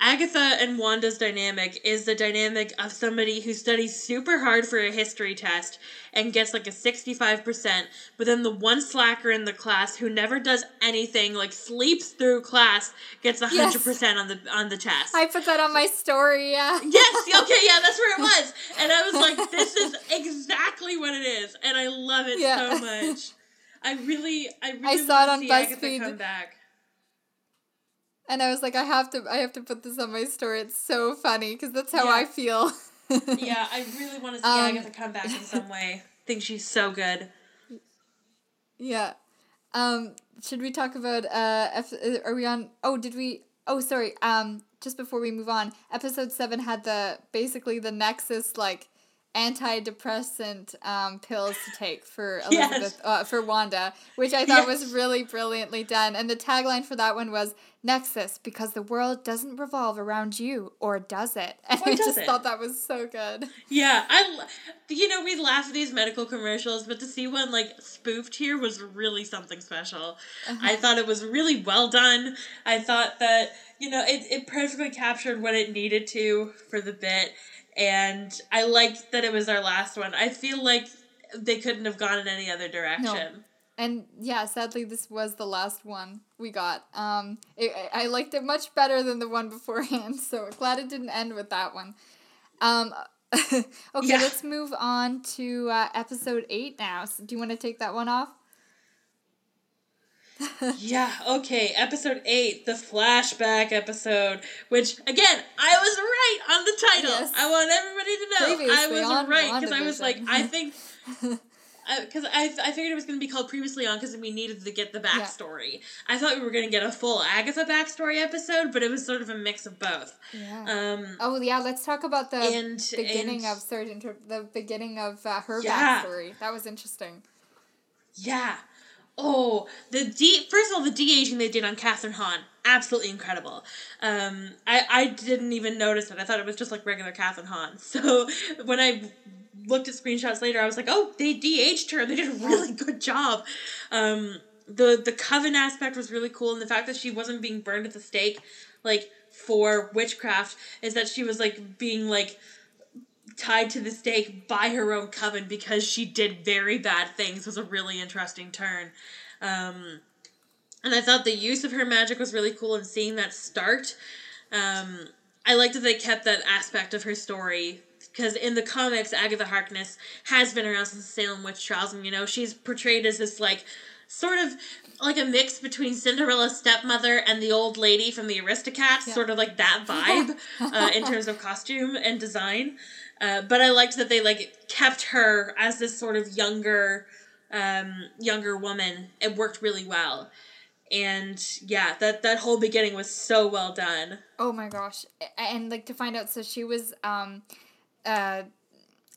[SPEAKER 2] Agatha and Wanda's dynamic is the dynamic of somebody who studies super hard for a history test and gets like a 65%, but then the one slacker in the class who never does anything, like sleeps through class, gets 100% yes. on the on the test.
[SPEAKER 1] I put that on my story, yeah.
[SPEAKER 2] yes, okay, yeah, that's where it was. And I was like, this is exactly what it is, and I love it yeah. so much. I really I really I saw it on BuzzFeed. come back
[SPEAKER 1] and I was like, I have to, I have to put this on my story. It's so funny because that's how yeah. I feel.
[SPEAKER 2] yeah, I really want to see um, Agatha come back in some way. I think she's so good.
[SPEAKER 1] Yeah. Um, should we talk about uh, F- uh, are we on? Oh, did we? Oh, sorry. Um, just before we move on, episode seven had the basically the Nexus like antidepressant um, pills to take for Elizabeth yes. uh, for Wanda, which I thought yes. was really brilliantly done. And the tagline for that one was Nexus because the world doesn't revolve around you, or does it? And or I just it? thought that was so good.
[SPEAKER 2] Yeah, I you know we laugh at these medical commercials, but to see one like spoofed here was really something special. Uh-huh. I thought it was really well done. I thought that you know, it, it perfectly captured what it needed to for the bit. And I liked that it was our last one. I feel like they couldn't have gone in any other direction. No.
[SPEAKER 1] And yeah, sadly, this was the last one we got. Um, it, I liked it much better than the one beforehand, so glad it didn't end with that one. Um, okay, yeah. let's move on to uh, episode eight now. So do you want to take that one off?
[SPEAKER 2] Yeah, okay. Episode 8, the flashback episode, which, again, I was right on the title. Yes. I want everybody to know Previously I was right because I was like, I think because I, I figured it was going to be called previously on because we needed to get the backstory. Yeah. I thought we were going to get a full Agatha backstory episode, but it was sort of a mix of both.
[SPEAKER 1] Yeah. Um, oh yeah, let's talk about the and, beginning and, of Sergeant, the beginning of uh, her yeah. backstory. That was interesting.
[SPEAKER 2] Yeah. Oh, the de first of all the de aging they did on Kathryn Hahn, absolutely incredible. Um, I I didn't even notice it. I thought it was just like regular Kathryn Hahn. So when I looked at screenshots later, I was like, oh, they de-aged her. They did a really good job. Um, the the coven aspect was really cool, and the fact that she wasn't being burned at the stake, like for witchcraft, is that she was like being like tied to the stake by her own coven because she did very bad things was a really interesting turn. Um, and I thought the use of her magic was really cool and seeing that start. Um, I liked that they kept that aspect of her story because in the comics, Agatha Harkness has been around since the Salem witch trials, and you know she's portrayed as this like sort of like a mix between Cinderella's stepmother and the old lady from the Aristocats, yeah. sort of like that vibe uh, in terms of costume and design. Uh, but I liked that they like kept her as this sort of younger, um, younger woman. It worked really well and yeah that that whole beginning was so well done
[SPEAKER 1] oh my gosh and like to find out so she was um uh,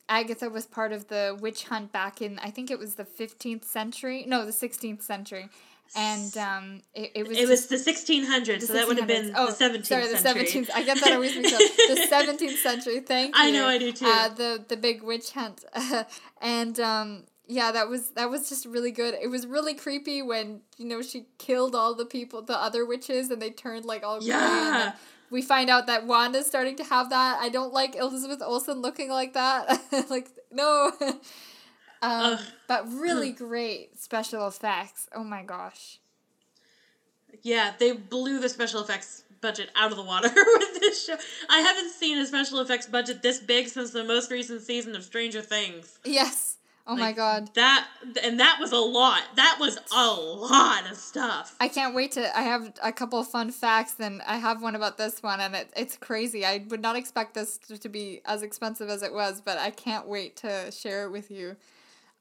[SPEAKER 1] Agatha was part of the witch hunt back in I think it was the fifteenth century. No, the sixteenth century. And um, it, it was
[SPEAKER 2] it was the sixteen hundreds, so that would have been oh, the seventeenth. Sorry, the seventeenth.
[SPEAKER 1] I get that always mixed up. The seventeenth century. Thank you.
[SPEAKER 2] I know, I do too.
[SPEAKER 1] Uh, the the big witch hunt, and um, yeah, that was that was just really good. It was really creepy when you know she killed all the people, the other witches, and they turned like all
[SPEAKER 2] yeah
[SPEAKER 1] we find out that Wanda's starting to have that. I don't like Elizabeth Olsen looking like that. like no. um, but really great special effects. Oh my gosh.
[SPEAKER 2] Yeah, they blew the special effects budget out of the water with this show. I haven't seen a special effects budget this big since the most recent season of Stranger Things.
[SPEAKER 1] Yes. Oh like, my god.
[SPEAKER 2] That and that was a lot. That was a lot of stuff.
[SPEAKER 1] I can't wait to I have a couple of fun facts and I have one about this one and it, it's crazy. I would not expect this to, to be as expensive as it was, but I can't wait to share it with you.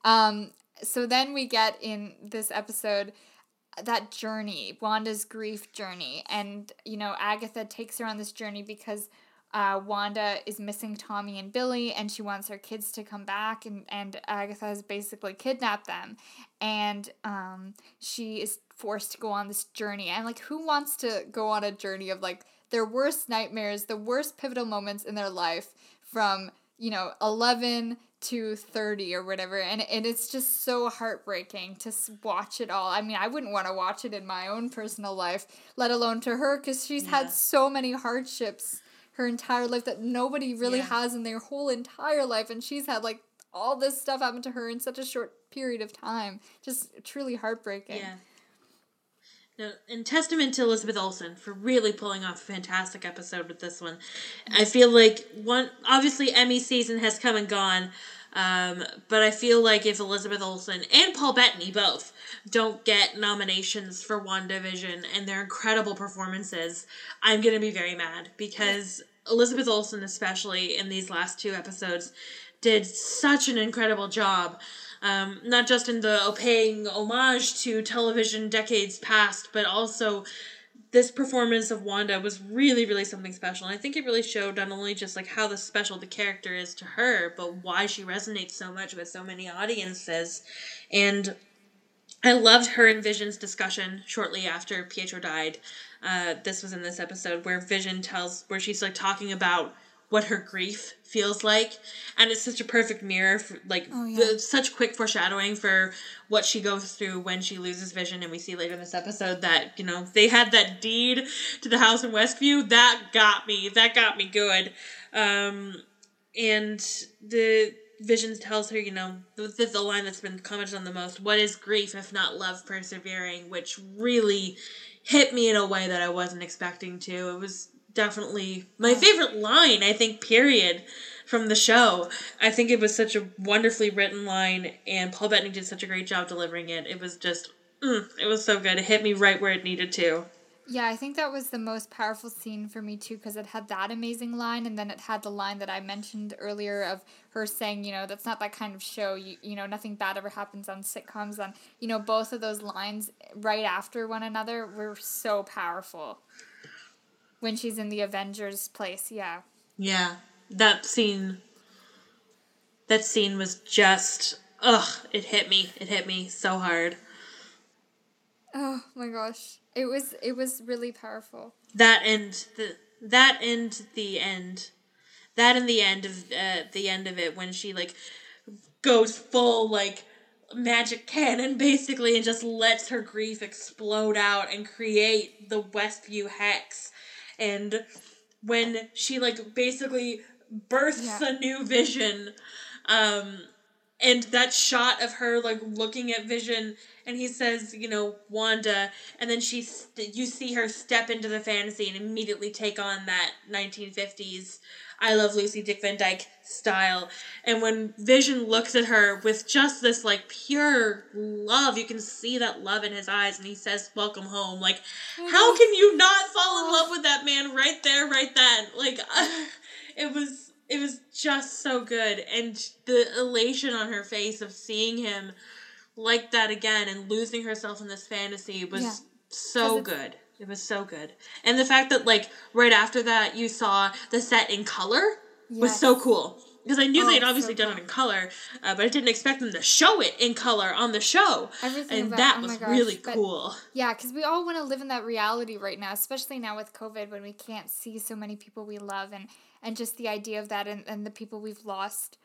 [SPEAKER 1] Um so then we get in this episode that journey, Wanda's grief journey and you know Agatha takes her on this journey because uh, Wanda is missing Tommy and Billy, and she wants her kids to come back, and, and Agatha has basically kidnapped them. And um, she is forced to go on this journey. And, like, who wants to go on a journey of, like, their worst nightmares, the worst pivotal moments in their life from, you know, 11 to 30 or whatever and, and it's just so heartbreaking to watch it all i mean i wouldn't want to watch it in my own personal life let alone to her because she's yeah. had so many hardships her entire life that nobody really yeah. has in their whole entire life and she's had like all this stuff happen to her in such a short period of time just truly heartbreaking
[SPEAKER 2] yeah no, and testament to Elizabeth Olsen for really pulling off a fantastic episode with this one. I feel like one obviously Emmy season has come and gone, um, but I feel like if Elizabeth Olsen and Paul Bettany both don't get nominations for WandaVision and their incredible performances, I'm going to be very mad because Elizabeth Olsen, especially in these last two episodes, did such an incredible job. Um, not just in the paying homage to television decades past, but also this performance of Wanda was really, really something special. And I think it really showed not only just like how the special the character is to her, but why she resonates so much with so many audiences. And I loved her and Vision's discussion shortly after Pietro died. Uh, this was in this episode where Vision tells, where she's like talking about what her grief feels like and it's such a perfect mirror for like
[SPEAKER 1] Oh, yeah.
[SPEAKER 2] the, such quick foreshadowing for what she goes through when she loses vision and we see later in this episode that you know they had that deed to the house in westview. That got me that got me good. Um and the vision tells her you know the, the, the line that's been commented on the most what is grief if not love persevering? which really hit me in a way that i wasn't expecting to. It was definitely my favorite line i think period from the show. I think it was such a wonderfully written line and paul bettany did such a great job delivering it. It was just mm, it was so good. It hit me right where it needed to.
[SPEAKER 1] Yeah, I think that was the most powerful scene for me too, because it had that amazing line, and then it had the line that I mentioned earlier of her saying, you know, that's not that kind of show. You, you know, nothing bad ever happens on sitcoms, and you know, both of those lines right after one another were so powerful. When she's in the Avengers place, yeah.
[SPEAKER 2] Yeah, that scene. That scene was just ugh. It hit me. It hit me so hard.
[SPEAKER 1] Oh my gosh, it was it was really powerful.
[SPEAKER 2] That and the that and the end, that and the end of uh, the end of it when she like goes full like magic cannon basically and just lets her grief explode out and create the Westview hex, and when she like basically births
[SPEAKER 1] Yeah.
[SPEAKER 2] a new vision um and that shot of her like looking at vision and he says you know wanda and then she st- you see her step into the fantasy and immediately take on that 1950s i love lucy dick van dyke style. And when vision looks at her with just this like pure love you can see that love in his eyes and he says welcome home. Like mm-hmm. how can you not fall in love with that man right there right then? Like it was it was just so good. And the elation on her face of seeing him like that again and losing herself in this fantasy was
[SPEAKER 1] Yeah.
[SPEAKER 2] so good. It was so good. And the fact that like right after that you saw the set in color was so cool because I knew
[SPEAKER 1] Oh,
[SPEAKER 2] they'd
[SPEAKER 1] so
[SPEAKER 2] obviously done it in color, uh, but I didn't expect them to show it in color on the show,
[SPEAKER 1] Everything
[SPEAKER 2] and
[SPEAKER 1] about-
[SPEAKER 2] that
[SPEAKER 1] oh
[SPEAKER 2] was
[SPEAKER 1] gosh,
[SPEAKER 2] really cool.
[SPEAKER 1] Yeah, because we all want to live in that reality right now, especially now with COVID when we can't see so many people we love and, and just the idea of that and, and the people we've lost.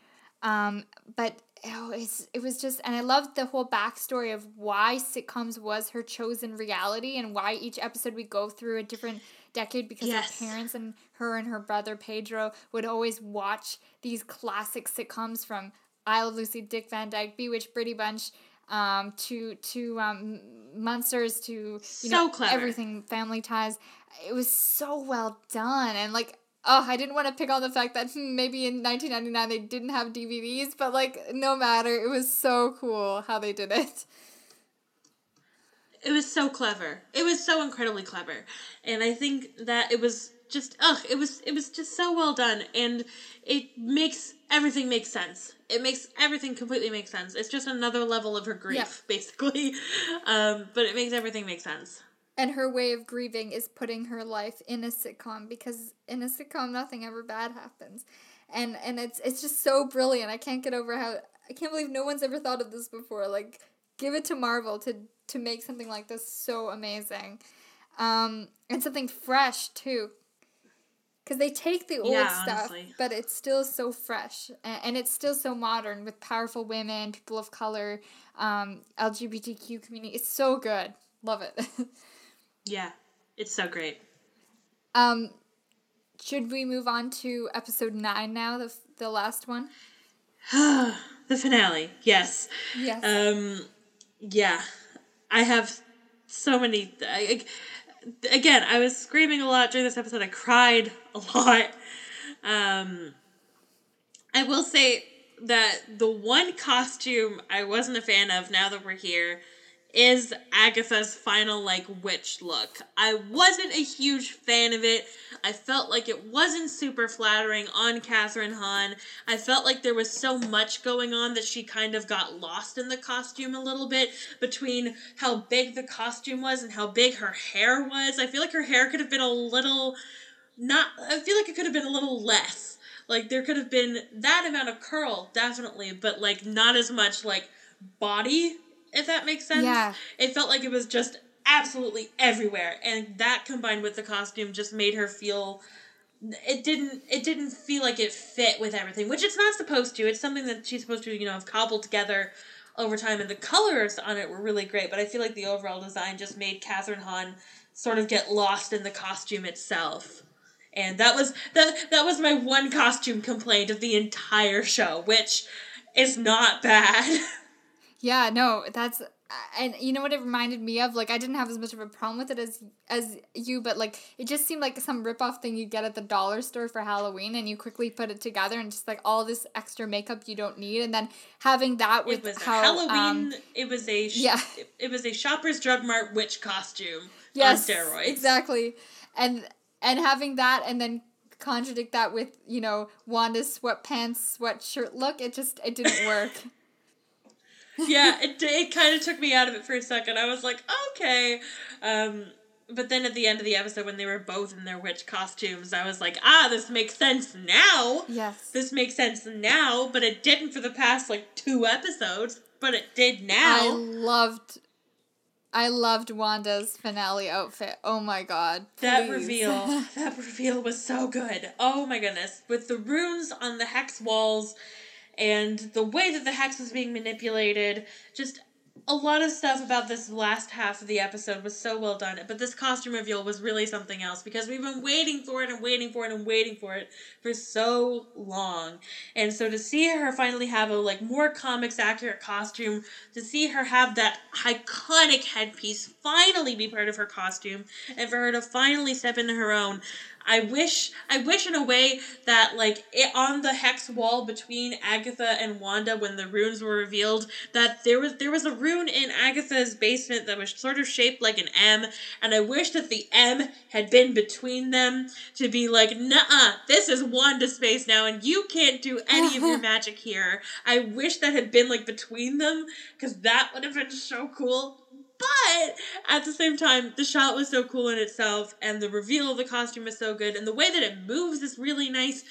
[SPEAKER 1] Um, but oh, it's, it was just, and I loved the whole backstory of why sitcoms was her chosen reality and why each episode we go through a different decade because
[SPEAKER 2] Yes.
[SPEAKER 1] her parents and her and her brother Pietro would always watch these classic sitcoms from I Love Lucy, Dick Van Dyke, Bewitched, Brady Bunch, um, to to um, Munsters, to you
[SPEAKER 2] So
[SPEAKER 1] know
[SPEAKER 2] clever.
[SPEAKER 1] everything, Family Ties. It was so well done, and like oh, I didn't want to pick on the fact that hmm, maybe in 1999 they didn't have DVDs, but like no matter, it was so cool how they did it.
[SPEAKER 2] It was so clever. It was so incredibly clever, and I think that it was just ugh. It was it was just so well done, and it makes everything make sense. It makes everything completely make sense. It's just another level of her grief,
[SPEAKER 1] Yeah.
[SPEAKER 2] basically, um, but it makes everything make sense.
[SPEAKER 1] And her way of grieving is putting her life in a sitcom because in a sitcom nothing ever bad happens. And and it's it's just so brilliant. I can't get over how I can't believe no one's ever thought of this before. Like give it to Marvel to to make something like this so amazing. Um and something fresh too. Cuz they take the old
[SPEAKER 2] Yeah,
[SPEAKER 1] stuff,
[SPEAKER 2] honestly.
[SPEAKER 1] but it's still so fresh and, and it's still so modern with powerful women, people of color, um LGBTQ community. It's so good. Love it.
[SPEAKER 2] Yeah, it's so great.
[SPEAKER 1] Um, should we move on to episode nine now, the the last one?
[SPEAKER 2] the finale, yes.
[SPEAKER 1] Yes.
[SPEAKER 2] Um, yeah, I have so many. I, I- again, I was screaming a lot during this episode. I cried a lot. Um, I will say that the one costume I wasn't a fan of. Now that we're here. Is Agatha's final like witch look. I wasn't a huge fan of it. I felt like it wasn't super flattering on Kathryn Hahn. I felt like there was so much going on that she kind of got lost in the costume a little bit between how big the costume was and how big her hair was. I feel like her hair could have been a little not I feel like it could have been a little less. Like there could have been that amount of curl definitely, but like not as much like body if that makes sense.
[SPEAKER 1] Yeah.
[SPEAKER 2] It felt like it was just absolutely everywhere and that combined with the costume just made her feel it didn't it didn't feel like it fit with everything, which it's not supposed to. It's something that she's supposed to, you know, have cobbled together over time and the colors on it were really great, but I feel like the overall design just made Kathryn Hahn sort of get lost in the costume itself. And that was that that was my one costume complaint of the entire show, which is not bad.
[SPEAKER 1] Yeah, no, that's and you know what it reminded me of? Like I didn't have as much of a problem with it as as you, but like it just seemed like some ripoff thing you get at the dollar store for Halloween, and you quickly put it together, and just like all this extra makeup you don't need, and then having that with
[SPEAKER 2] it was
[SPEAKER 1] how
[SPEAKER 2] Halloween.
[SPEAKER 1] um,
[SPEAKER 2] it was a sh-
[SPEAKER 1] yeah.
[SPEAKER 2] It, it was a Shoppers Drug Mart witch costume
[SPEAKER 1] yes,
[SPEAKER 2] on steroids.
[SPEAKER 1] exactly, and and having that, and then contradict that with you know Wanda's sweatpants sweatshirt look, it just it didn't work.
[SPEAKER 2] Yeah, it it kind of took me out of it for a second. I was like, okay. Um, but then at the end of the episode, when they were both in their witch costumes, I was like, ah, this makes sense now.
[SPEAKER 1] yes.
[SPEAKER 2] This makes sense now, but it didn't for the past like two episodes. But it did now.
[SPEAKER 1] I loved I loved Wanda's finale outfit. Oh my god.
[SPEAKER 2] That reveal, that reveal was so good. Oh my goodness. With the runes on the hex walls and the way that the hex was being manipulated, just a lot of stuff about this last half of the episode was so well done. But this costume reveal was really something else because we've been waiting for it and waiting for it and waiting for it for so long. And so to see her finally have a like more comics accurate costume, to see her have that iconic headpiece finally be part of her costume, and for her to finally step into her own, I wish I wish in a way that like it on the hex wall between Agatha and Wanda when the runes were revealed that there was there was a rune in Agatha's basement that was sort of shaped like an M and I wish that the M had been between them to be like nah this is Wanda space now and you can't do any of your uh-huh. magic here. I wish that had been like between them cuz that would have been so cool. But at the same time, the shot was so cool in itself, and the reveal of the costume is so good, and the way that it moves is really nice.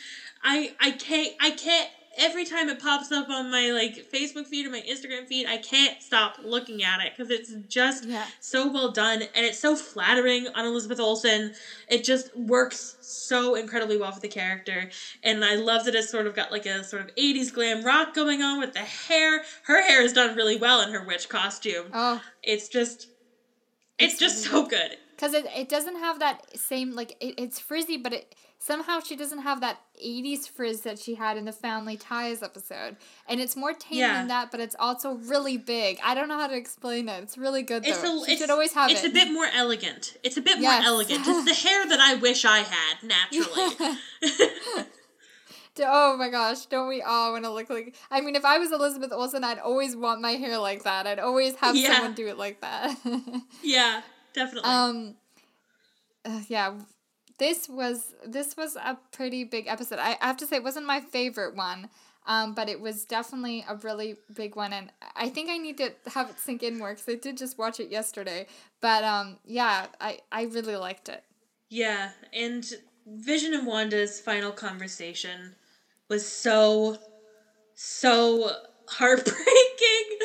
[SPEAKER 2] I I can't I can't every time it pops up on my like Facebook feed or my Instagram feed, I can't stop looking at it because it's just
[SPEAKER 1] Yeah.
[SPEAKER 2] so well done and it's so flattering on Elizabeth Olsen. It just works so incredibly well for the character. And I love that it's sort of got like a sort of 80s glam rock going on with the hair. Her hair is done really well in her witch costume.
[SPEAKER 1] Oh,
[SPEAKER 2] It's just it's,
[SPEAKER 1] It's
[SPEAKER 2] just so good.
[SPEAKER 1] Because it, it doesn't have that same like it, it's frizzy, but it somehow she doesn't have that '80s frizz that she had in the Family Ties episode, and it's more tame
[SPEAKER 2] Yeah.
[SPEAKER 1] than that, but it's also really big. I don't know how to explain it. It's really good though.
[SPEAKER 2] It's a
[SPEAKER 1] she
[SPEAKER 2] it's,
[SPEAKER 1] should always have
[SPEAKER 2] it's
[SPEAKER 1] it.
[SPEAKER 2] a bit more elegant. It's a bit
[SPEAKER 1] Yes.
[SPEAKER 2] more elegant. It's the hair that I wish I had naturally.
[SPEAKER 1] Oh my gosh, don't we all want to look like? I mean, if I was Elizabeth Olsen, I'd always want my hair like that. I'd always have
[SPEAKER 2] Yeah.
[SPEAKER 1] someone do it like that.
[SPEAKER 2] yeah, definitely.
[SPEAKER 1] um, uh, yeah, this was this was a pretty big episode. I, I have to say, it wasn't my favorite one, um, but it was definitely a really big one, and I think I need to have it sink in more because I did just watch it yesterday. But um, yeah, I I really liked it.
[SPEAKER 2] Yeah, and Vision and Wanda's final conversation was so, so heartbreaking.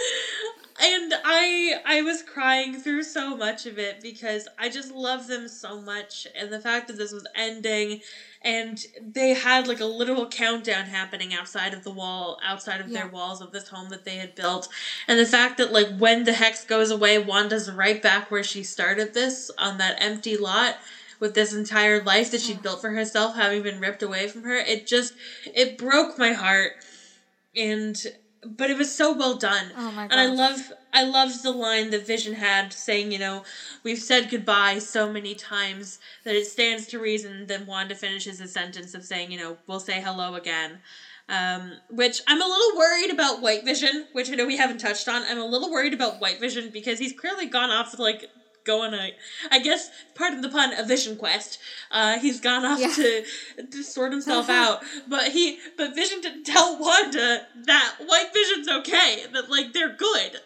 [SPEAKER 2] And I I was crying through so much of it because I just love them so much. And the fact that this was ending and they had like a literal countdown happening outside of the wall outside of their walls of this home that they had built. And the fact that like when the hex goes away Wanda's right back where she started this on that empty lot with this entire life that she'd built for herself having been ripped away from her it just it broke my heart. And but it was so well done
[SPEAKER 1] Oh my
[SPEAKER 2] and I love I loved the line that Vision had saying, you know, we've said goodbye so many times that it stands to reason that Wanda finishes a sentence of saying, you know, we'll say hello again. Um, which I'm a little worried about White Vision, which I know we haven't touched on. I'm a little worried about White Vision because he's clearly gone off like go on a I guess pardon the pun, a vision quest. Uh he's gone off
[SPEAKER 1] Yeah.
[SPEAKER 2] to to sort himself out. But he but Vision didn't tell Wanda that White Vision's okay, that like they're good.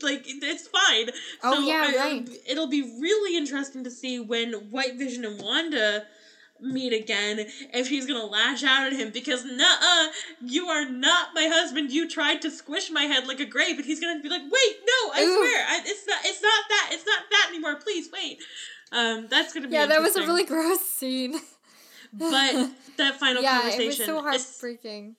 [SPEAKER 2] Like it's fine.
[SPEAKER 1] Oh, yeah,
[SPEAKER 2] I-
[SPEAKER 1] right.
[SPEAKER 2] It'll be really interesting to see when White Vision and Wanda meet again if he's gonna lash out at him because nuh-uh, you are not my husband. You tried to squish my head like a grape, and he's gonna be like, wait, no, I
[SPEAKER 1] Ooh.
[SPEAKER 2] swear, I, it's not, it's not that, it's not that anymore. Please wait. Um, that's gonna be
[SPEAKER 1] Yeah, that was a really gross scene.
[SPEAKER 2] But that final
[SPEAKER 1] yeah,
[SPEAKER 2] conversation,
[SPEAKER 1] it was so heartbreaking.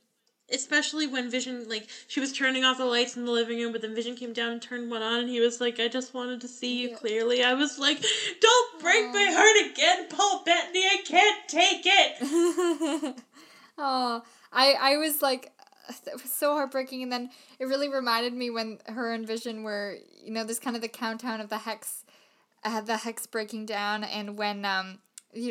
[SPEAKER 2] Especially when Vision, like, she was turning off the lights in the living room, but then Vision came down and turned one on, and he was like, I just wanted to see you
[SPEAKER 1] Yeah.
[SPEAKER 2] clearly. I was like, don't break my heart again, Paul Bettany, I can't take it.
[SPEAKER 1] oh, I I was like, it was so heartbreaking, and then it really reminded me when her and Vision were, you know, there's kind of the countdown of the hex, uh, the hex breaking down, and when um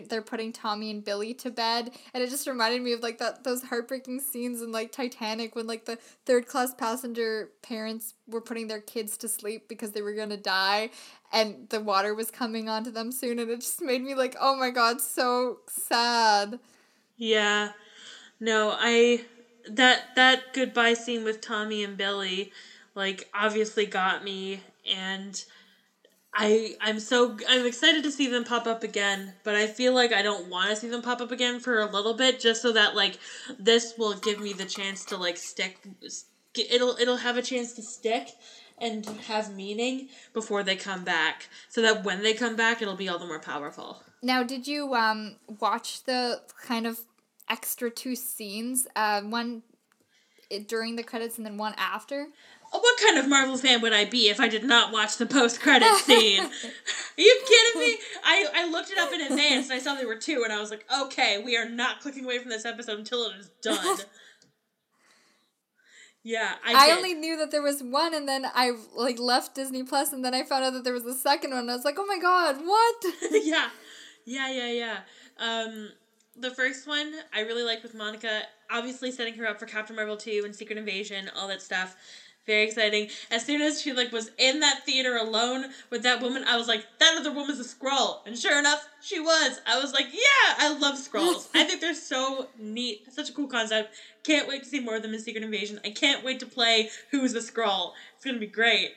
[SPEAKER 1] they're putting Tommy and Billy to bed, and it just reminded me of like that those heartbreaking scenes in like Titanic when like the third class passenger parents were putting their kids to sleep because they were gonna die, and the water was coming onto them soon, and it just made me like, oh my god, so sad.
[SPEAKER 2] Yeah. No, I that that goodbye scene with Tommy and Billy like obviously got me and I I'm so I'm excited to see them pop up again, but I feel like I don't want to see them pop up again for a little bit just so that like this will give me the chance to like stick it'll it'll have a chance to stick and have meaning before they come back so that when they come back it'll be all the more powerful.
[SPEAKER 1] Now, did you um watch the kind of extra two scenes? Uh, one i- during the credits and then one after.
[SPEAKER 2] What kind of Marvel fan would I be if I did not watch the post credit scene? Are you kidding me? I, I looked it up in advance and I saw there were two and I was like, okay, we are not clicking away from this episode until it is done. yeah, I,
[SPEAKER 1] I, only knew that there was one, and then I like left Disney Plus, and then I found out that there was a second one. And I was like, oh my god, what?
[SPEAKER 2] yeah, yeah, yeah, yeah. Um, the first one I really liked with Monica, obviously setting her up for Captain Marvel two and Secret Invasion, all that stuff. Very exciting. As soon as she like was in that theater alone with that woman, I was like, that other woman's a Skrull. And sure enough, she was. I was like, yeah, I love Skrulls. I think they're so neat. Such a cool concept. Can't wait to see more of them in Secret Invasion. I can't wait to play Who's the Skrull. It's gonna be great.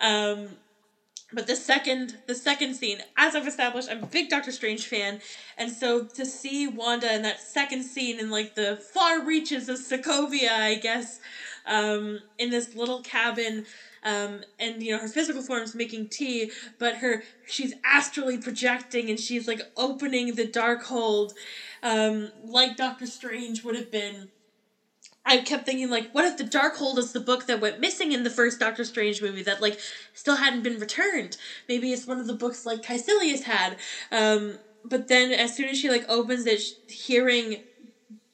[SPEAKER 2] Um, but the second the second scene, as I've established, I'm a big Doctor Strange fan, and so to see Wanda in that second scene in like the far reaches of Sokovia, I guess, um, in this little cabin, um, and you know her physical form's making tea, but her she's astrally projecting and she's like opening the Darkhold, um, like Doctor Strange would have been. I kept thinking like, what if the Darkhold is the book that went missing in the first Doctor Strange movie that like still hadn't been returned? Maybe it's one of the books like Kaecilius had. Um, but then as soon as she like opens it, hearing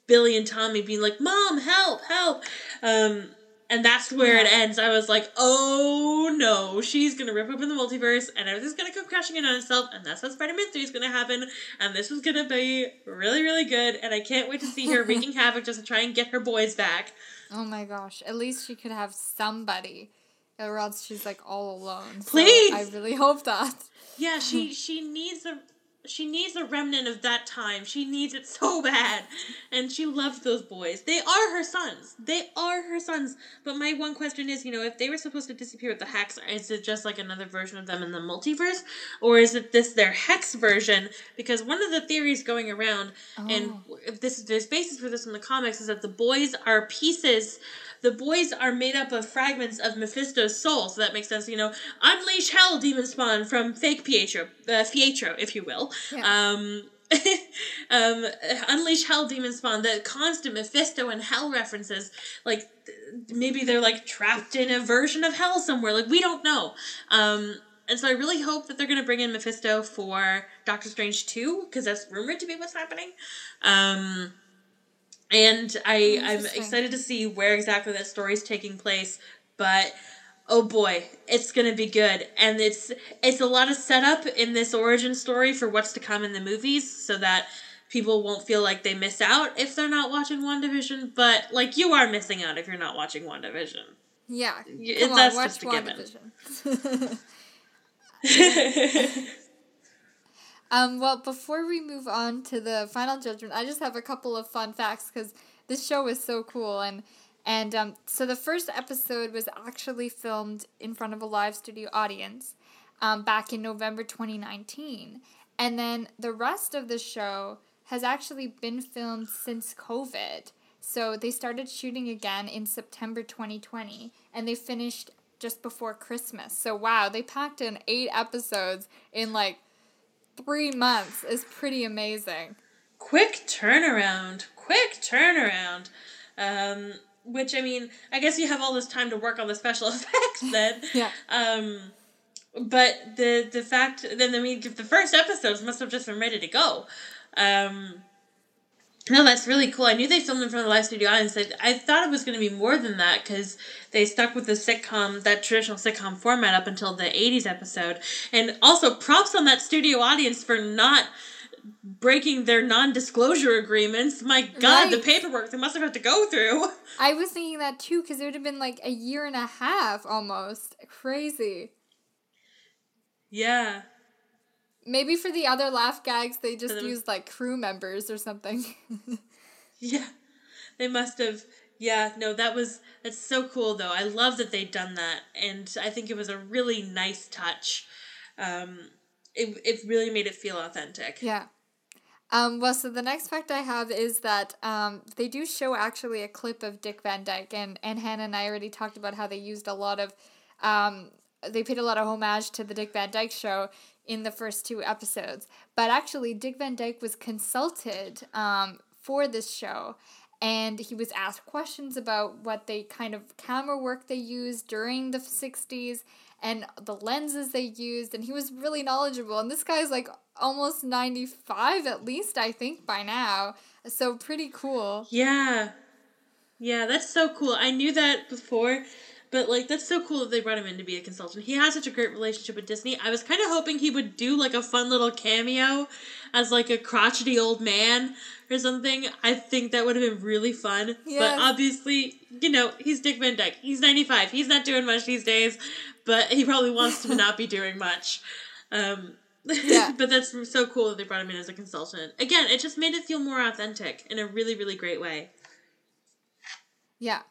[SPEAKER 2] Billy and Tommy being like, "Mom, help, help," um, and that's where it ends. I was like, "Oh no, she's gonna rip open the multiverse, and everything's gonna come crashing in on itself, and that's how Spider-Man Three is gonna happen, and this is gonna be really, really good, and I can't wait to see her wreaking havoc just to try and get her boys back."
[SPEAKER 1] Oh my gosh! At least she could have somebody, or else she's like all alone. So
[SPEAKER 2] Please!
[SPEAKER 1] I really hope that.
[SPEAKER 2] Yeah, she she needs a she needs a remnant of that time. She needs it so bad. And she loved those boys. They are her sons. They are her sons. But my one question is, you know, if they were supposed to disappear with the Hex, is it just like another version of them in the multiverse? Or is it this their Hex version? Because one of the theories going around, and oh. this there's basis for this in the comics, is that the boys are pieces the boys are made up of fragments of Mephisto's soul, so that makes sense. You know, unleash hell, demon spawn from fake Pietro, uh, Fietro, if you will.
[SPEAKER 1] Yeah.
[SPEAKER 2] Um, um, unleash hell, demon spawn. The constant Mephisto and hell references, like th- maybe they're like trapped in a version of hell somewhere. Like we don't know. Um, and so I really hope that they're going to bring in Mephisto for Doctor Strange 2, because that's rumored to be what's happening. Um, and I oh,
[SPEAKER 1] I'm
[SPEAKER 2] excited to see where exactly that story is taking place. But oh boy, it's gonna be good, and it's it's a lot of setup in this origin story for what's to come in the movies, so that people won't feel like they miss out if they're not watching WandaVision. But like you are missing out if you're not watching WandaVision.
[SPEAKER 1] Yeah,
[SPEAKER 2] Y-
[SPEAKER 1] come on,
[SPEAKER 2] that's
[SPEAKER 1] watch
[SPEAKER 2] given.
[SPEAKER 1] WandaVision. Um, well, before we move on to the final judgment, I just have a couple of fun facts because this show is so cool and and um, so the first episode was actually filmed in front of a live studio audience um, back in November 2019, and then the rest of the show has actually been filmed since COVID. So they started shooting again in September 2020, and they finished just before Christmas. So wow, they packed in eight episodes in like three months is pretty amazing.
[SPEAKER 2] quick turnaround. Quick turnaround. Um, which I mean, I guess you have all this time to work on the special effects then.
[SPEAKER 1] Yeah.
[SPEAKER 2] Um, but the the fact then I mean the first episodes must have just been ready to go. Um, no, that's really cool. I knew they filmed in front of the live studio audience. I, I thought it was going to be more than that because they stuck with the sitcom, that traditional sitcom format up until the 80s episode. And also, props on that studio audience for not breaking their non-disclosure agreements. My God, the paperwork they must have had to go through.
[SPEAKER 1] I was thinking that too because it would have been like a year and a half almost. Crazy.
[SPEAKER 2] Yeah.
[SPEAKER 1] Maybe for the other laugh gags, they just
[SPEAKER 2] them-
[SPEAKER 1] used like crew members or something.
[SPEAKER 2] Yeah. They must have yeah, no, that was that's so cool though. I love that they'd done that and I think it was a really nice touch. Um it it really made it feel authentic.
[SPEAKER 1] yeah. Um, well, so the next fact I have is that um, they do show actually a clip of Dick Van Dyke, and, and Hannah and I already talked about how they used a lot of, um, they paid a lot of homage to the Dick Van Dyke show in the first two episodes. But actually, Dick Van Dyke was consulted um, for this show, and he was asked questions about what they kind of camera work they used during the 60s and the lenses they used, and he was really knowledgeable. And this guy's like almost 95 at least, I think, by now. So pretty cool.
[SPEAKER 2] Yeah. Yeah, that's so cool. I knew that before, but like that's so cool that they brought him in to be a consultant. He has such a great relationship with Disney. I was kind of hoping he would do like a fun little cameo as like a crotchety old man or something. I think that would have been really fun.
[SPEAKER 1] Yes.
[SPEAKER 2] But obviously, you know, he's Dick Van Dyke. He's 95. He's not doing much these days, but he probably wants to not be doing much. Um
[SPEAKER 1] Yeah.
[SPEAKER 2] but that's so cool that they brought him in as a consultant. Again, it just made it feel more authentic in a really, really great way.
[SPEAKER 1] Yeah.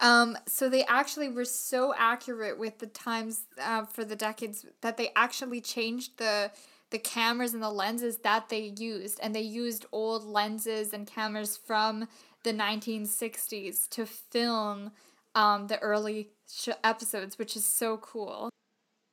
[SPEAKER 1] Um, so they actually were so accurate with the times uh, for the decades that they actually changed the the cameras and the lenses that they used, and they used old lenses and cameras from the 1960s to film um, the early sh- episodes, which is so cool.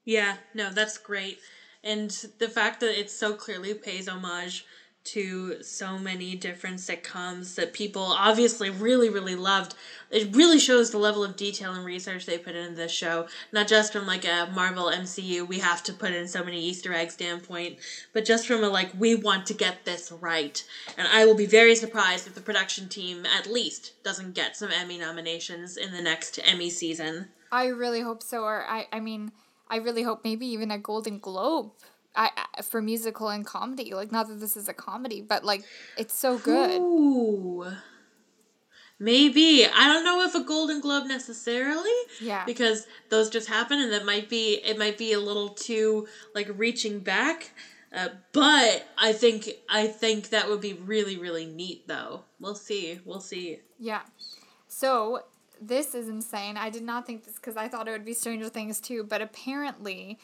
[SPEAKER 2] Yeah, no, that's great. And the fact that it so clearly pays homage to so many different sitcoms that people obviously really, really loved. It really shows the level of detail and research they put into this show. Not just from like a Marvel MCU, we have to put in so many Easter egg standpoint, but just from a like, we want to get this right. And I will be very surprised if the production team at least doesn't get some Emmy nominations in the next Emmy season.
[SPEAKER 1] I really hope so, or I, I mean, I really hope maybe even a Golden Globe. I, for musical and comedy, like not that this is a comedy, but like it's so good.
[SPEAKER 2] Ooh. Maybe. I don't know if a Golden Globe necessarily.
[SPEAKER 1] Yeah.
[SPEAKER 2] Because those just happen and that might be it might be a little too like reaching back. Uh, but I think I think that would be really really neat though. We'll see. We'll see.
[SPEAKER 1] Yeah. So this is insane. I did not think this because I thought it would be Stranger Things too, but apparently,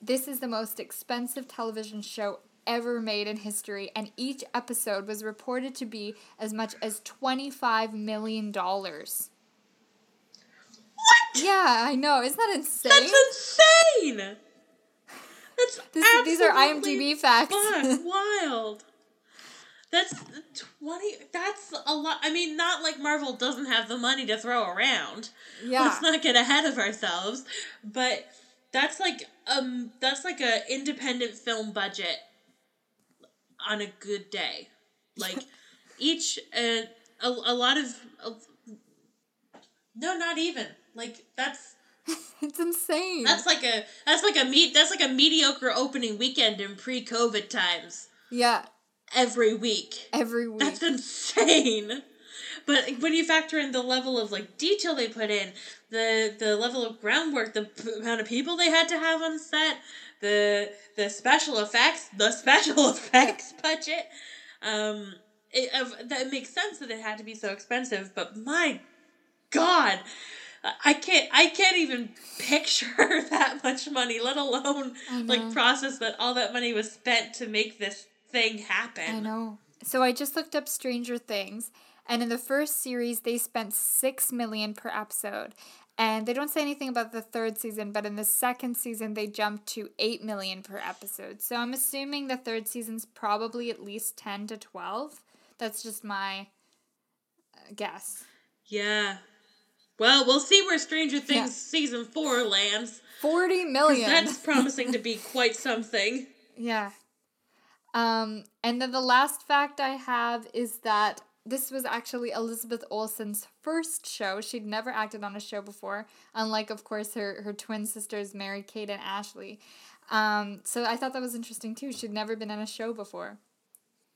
[SPEAKER 1] this is the most expensive television show ever made in history, and each episode was reported to be as much as $25 million. What? Yeah, I know. Isn't that insane?
[SPEAKER 2] That's insane. That's
[SPEAKER 1] This- these are IMDb facts.
[SPEAKER 2] wild. That's twenty. That's a lot. I mean, not like Marvel doesn't have the money to throw around.
[SPEAKER 1] yeah.
[SPEAKER 2] Let's not get ahead of ourselves. But that's like um, that's like a independent film budget on a good day. Like each uh, a a lot of. of no, not even. Like that's
[SPEAKER 1] It's insane.
[SPEAKER 2] that's like a that's like a meet that's like a mediocre opening weekend in pre-COVID times
[SPEAKER 1] yeah,
[SPEAKER 2] every week.
[SPEAKER 1] every week.
[SPEAKER 2] That's insane. But when you factor in the level of like detail they put in, the the level of groundwork, the p- amount of people they had to have on set, the the special effects, the special effects budget, um, it of, that makes sense that it had to be so expensive. But my God, I can't I can't even picture that much money, let alone like process that all that money was spent to make this thing happen.
[SPEAKER 1] I know. So I just looked up Stranger Things, And in the first series, they spent six million per episode. And they don't say anything about the third season, but in the second season, they jumped to 8 million per episode. So I'm assuming the third season's probably at least 10 to 12. That's just my uh, guess.
[SPEAKER 2] Yeah. Well, we'll see where Stranger Things yeah. season four lands.
[SPEAKER 1] 40 million.
[SPEAKER 2] That's promising to be quite something.
[SPEAKER 1] Yeah. Um, and then the last fact I have is that this was actually Elizabeth Olsen's first show. She'd never acted on a show before, unlike, of course, her, her twin sisters, Mary Kate and Ashley. Um, so I thought that was interesting too. She'd never been on a show before.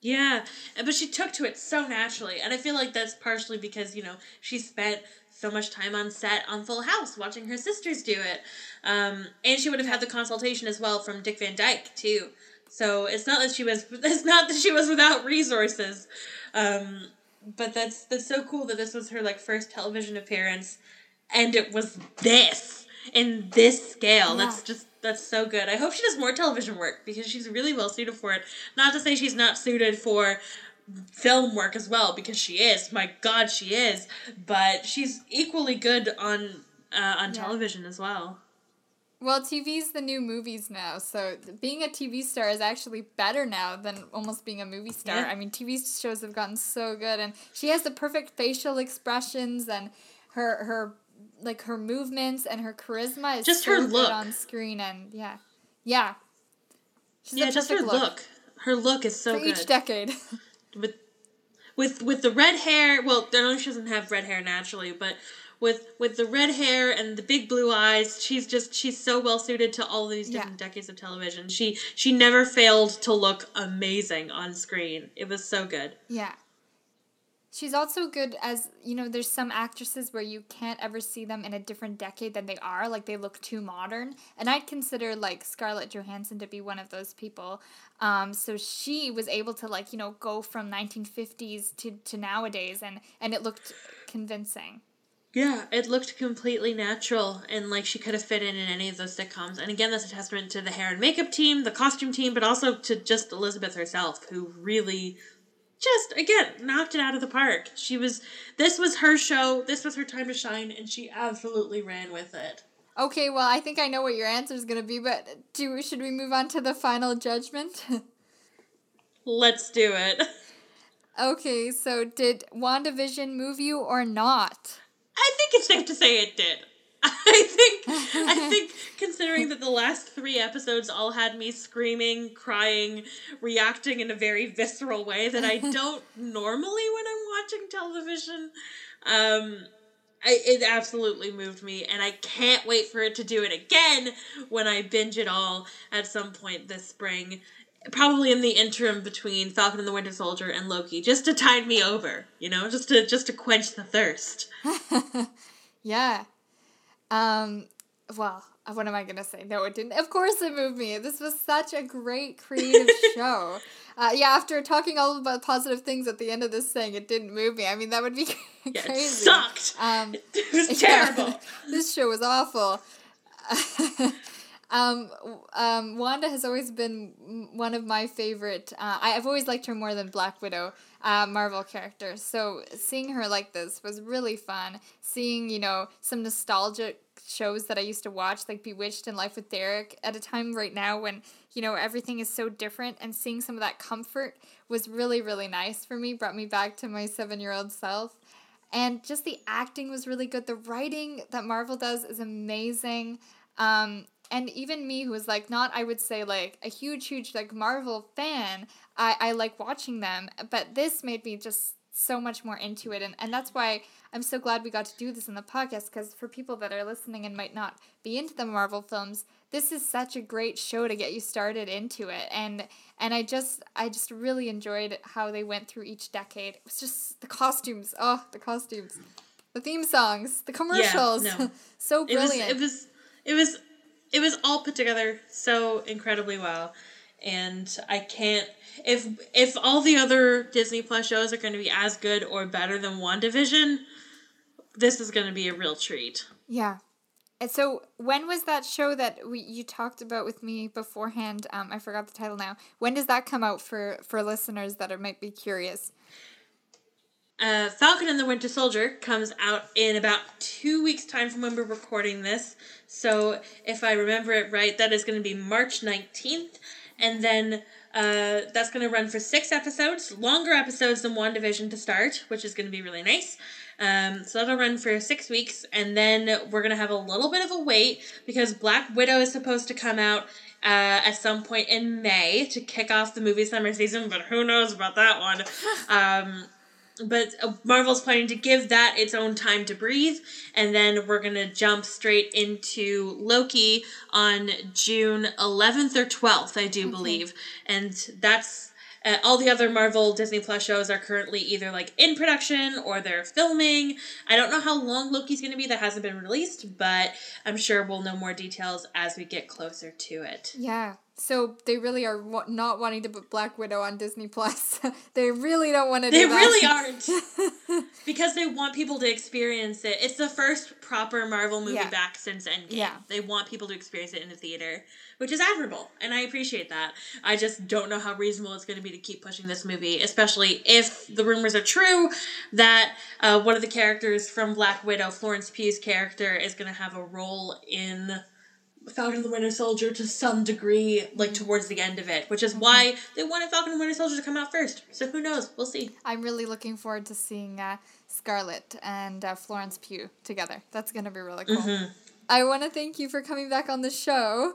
[SPEAKER 2] Yeah, but she took to it so naturally. And I feel like that's partially because, you know, she spent so much time on set on Full House watching her sisters do it. Um, and she would have had the consultation as well from Dick Van Dyke, too. So it's not that she was it's not that she was without resources. Um, but that's that's so cool that this was her like first television appearance and it was this in this scale. Yeah. That's just that's so good. I hope she does more television work because she's really well suited for it. Not to say she's not suited for film work as well because she is. My god, she is. But she's equally good on uh, on yeah. television as well.
[SPEAKER 1] Well, TV's the new movies now, so being a TV star is actually better now than almost being a movie star. Yeah. I mean, TV shows have gotten so good, and she has the perfect facial expressions and her her like her movements and her charisma is just so her look on screen, and yeah, yeah,
[SPEAKER 2] She's yeah, just her look. look. Her look is so
[SPEAKER 1] For
[SPEAKER 2] good.
[SPEAKER 1] each decade.
[SPEAKER 2] with with with the red hair, well, I know she doesn't have red hair naturally, but with with the red hair and the big blue eyes. She's just she's so well suited to all these different yeah. decades of television. She she never failed to look amazing on screen. It was so good.
[SPEAKER 1] Yeah. She's also good as, you know, there's some actresses where you can't ever see them in a different decade than they are, like they look too modern. And I'd consider like Scarlett Johansson to be one of those people. Um, so she was able to like, you know, go from 1950s to, to nowadays and and it looked convincing.
[SPEAKER 2] Yeah, it looked completely natural and like she could have fit in in any of those sitcoms. And again, that's a testament to the hair and makeup team, the costume team, but also to just Elizabeth herself, who really just again knocked it out of the park. She was this was her show, this was her time to shine, and she absolutely ran with it.
[SPEAKER 1] Okay, well, I think I know what your answer is going to be, but do should we move on to the final judgment?
[SPEAKER 2] Let's do it.
[SPEAKER 1] Okay, so did WandaVision move you or not?
[SPEAKER 2] I think it's safe to say it did. I think I think considering that the last three episodes all had me screaming, crying, reacting in a very visceral way that I don't normally when I'm watching television. Um I, it absolutely moved me, and I can't wait for it to do it again when I binge it all at some point this spring. Probably in the interim between Falcon and the Winter Soldier and Loki, just to tide me over, you know, just to just to quench the thirst.
[SPEAKER 1] yeah. Um, well, what am I gonna say? No, it didn't. Of course, it moved me. This was such a great creative show. Uh, yeah, after talking all about positive things at the end of this thing, it didn't move me. I mean, that would be
[SPEAKER 2] yeah, crazy. It sucked. Um, it was terrible. Yeah,
[SPEAKER 1] this show was awful. Um, um, Wanda has always been one of my favorite. Uh, I, have always liked her more than Black Widow uh, Marvel characters. So seeing her like this was really fun. Seeing you know some nostalgic shows that I used to watch, like Bewitched and Life with Derek, at a time right now when you know everything is so different, and seeing some of that comfort was really really nice for me. Brought me back to my seven year old self. And just the acting was really good. The writing that Marvel does is amazing. Um, and even me who was like not i would say like a huge huge like marvel fan i i like watching them but this made me just so much more into it. And, and that's why i'm so glad we got to do this in the podcast because for people that are listening and might not be into the marvel films this is such a great show to get you started into it. And and i just i just really enjoyed how they went through each decade. It was just the costumes. Oh the costumes. The theme songs. The commercials. yeah, no. so brilliant
[SPEAKER 2] it was it was it was it was all put together so incredibly well. And i can't if if all the other disney plus shows are going to be as good or better than wandavision this is going to be a real treat.
[SPEAKER 1] Yeah. And so when was that show that we, you talked about with me beforehand? Um, i forgot the title now. When does that come out for for listeners that are, might be curious
[SPEAKER 2] uh, Falcon and the Winter Soldier comes out in about two weeks' time from when we're recording this. So, if I remember it right, that is going to be March 19th. And then uh, that's going to run for six episodes, longer episodes than WandaVision to start, which is going to be really nice. Um, so that'll run for six weeks, and then we're going to have a little bit of a wait because Black Widow is supposed to come out uh, at some point in May to kick off the movie summer season, but who knows about that one. Um, but uh, Marvel's planning to give that its own time to breathe, and then we're gonna jump straight into Loki on June 11th or 12th, I do believe, and that's. Uh, all the other Marvel Disney Plus shows are currently either like in production or they're filming. I don't know how long Loki's going to be. That hasn't been released, but I'm sure we'll know more details as we get closer to it.
[SPEAKER 1] Yeah. So they really are wa- not wanting to put Black Widow on Disney Plus. they really don't want to
[SPEAKER 2] They
[SPEAKER 1] do that.
[SPEAKER 2] really aren't. because they want people to experience it. It's the first proper Marvel movie
[SPEAKER 1] Yeah.
[SPEAKER 2] back since Endgame.
[SPEAKER 1] Yeah.
[SPEAKER 2] They want people to experience it in the theater, which is admirable, and I appreciate that. I just don't know how reasonable it's going to be to keep pushing this movie, especially if the rumors are true that uh, one of the characters from Black Widow, Florence Pugh's character, is going to have a role in Falcon and the Winter Soldier to some degree, like towards the end of it, which is why they wanted Falcon and the Winter Soldier to come out first. So who knows? We'll see.
[SPEAKER 1] I'm really looking forward to seeing uh, Scarlett and uh, Florence Pugh together. That's going to be really cool.
[SPEAKER 2] Mm-hmm.
[SPEAKER 1] I want to thank you for coming back on the show.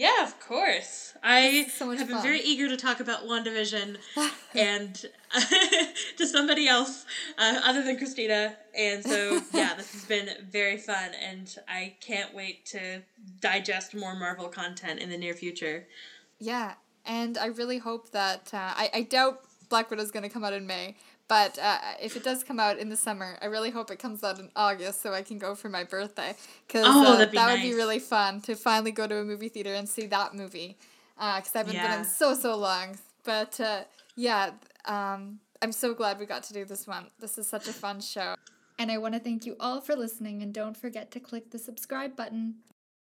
[SPEAKER 2] Yeah, of course. I
[SPEAKER 1] so
[SPEAKER 2] have been
[SPEAKER 1] fun.
[SPEAKER 2] very eager to talk about WandaVision and to somebody else uh, other than Christina. And so, yeah, this has been very fun, and I can't wait to digest more Marvel content in the near future.
[SPEAKER 1] Yeah, and I really hope that uh, I I doubt Black Widow's going to come out in May, but uh, if it does come out in the summer, I really hope it comes out in August so I can go for my birthday because
[SPEAKER 2] Oh,
[SPEAKER 1] uh, that would be really fun to finally go to a movie theater and see that movie because I haven't been in so so long. But uh, yeah, um, I'm so glad we got to do this one. This is such a fun show. And I want to thank you all for listening, and don't forget to click the subscribe button.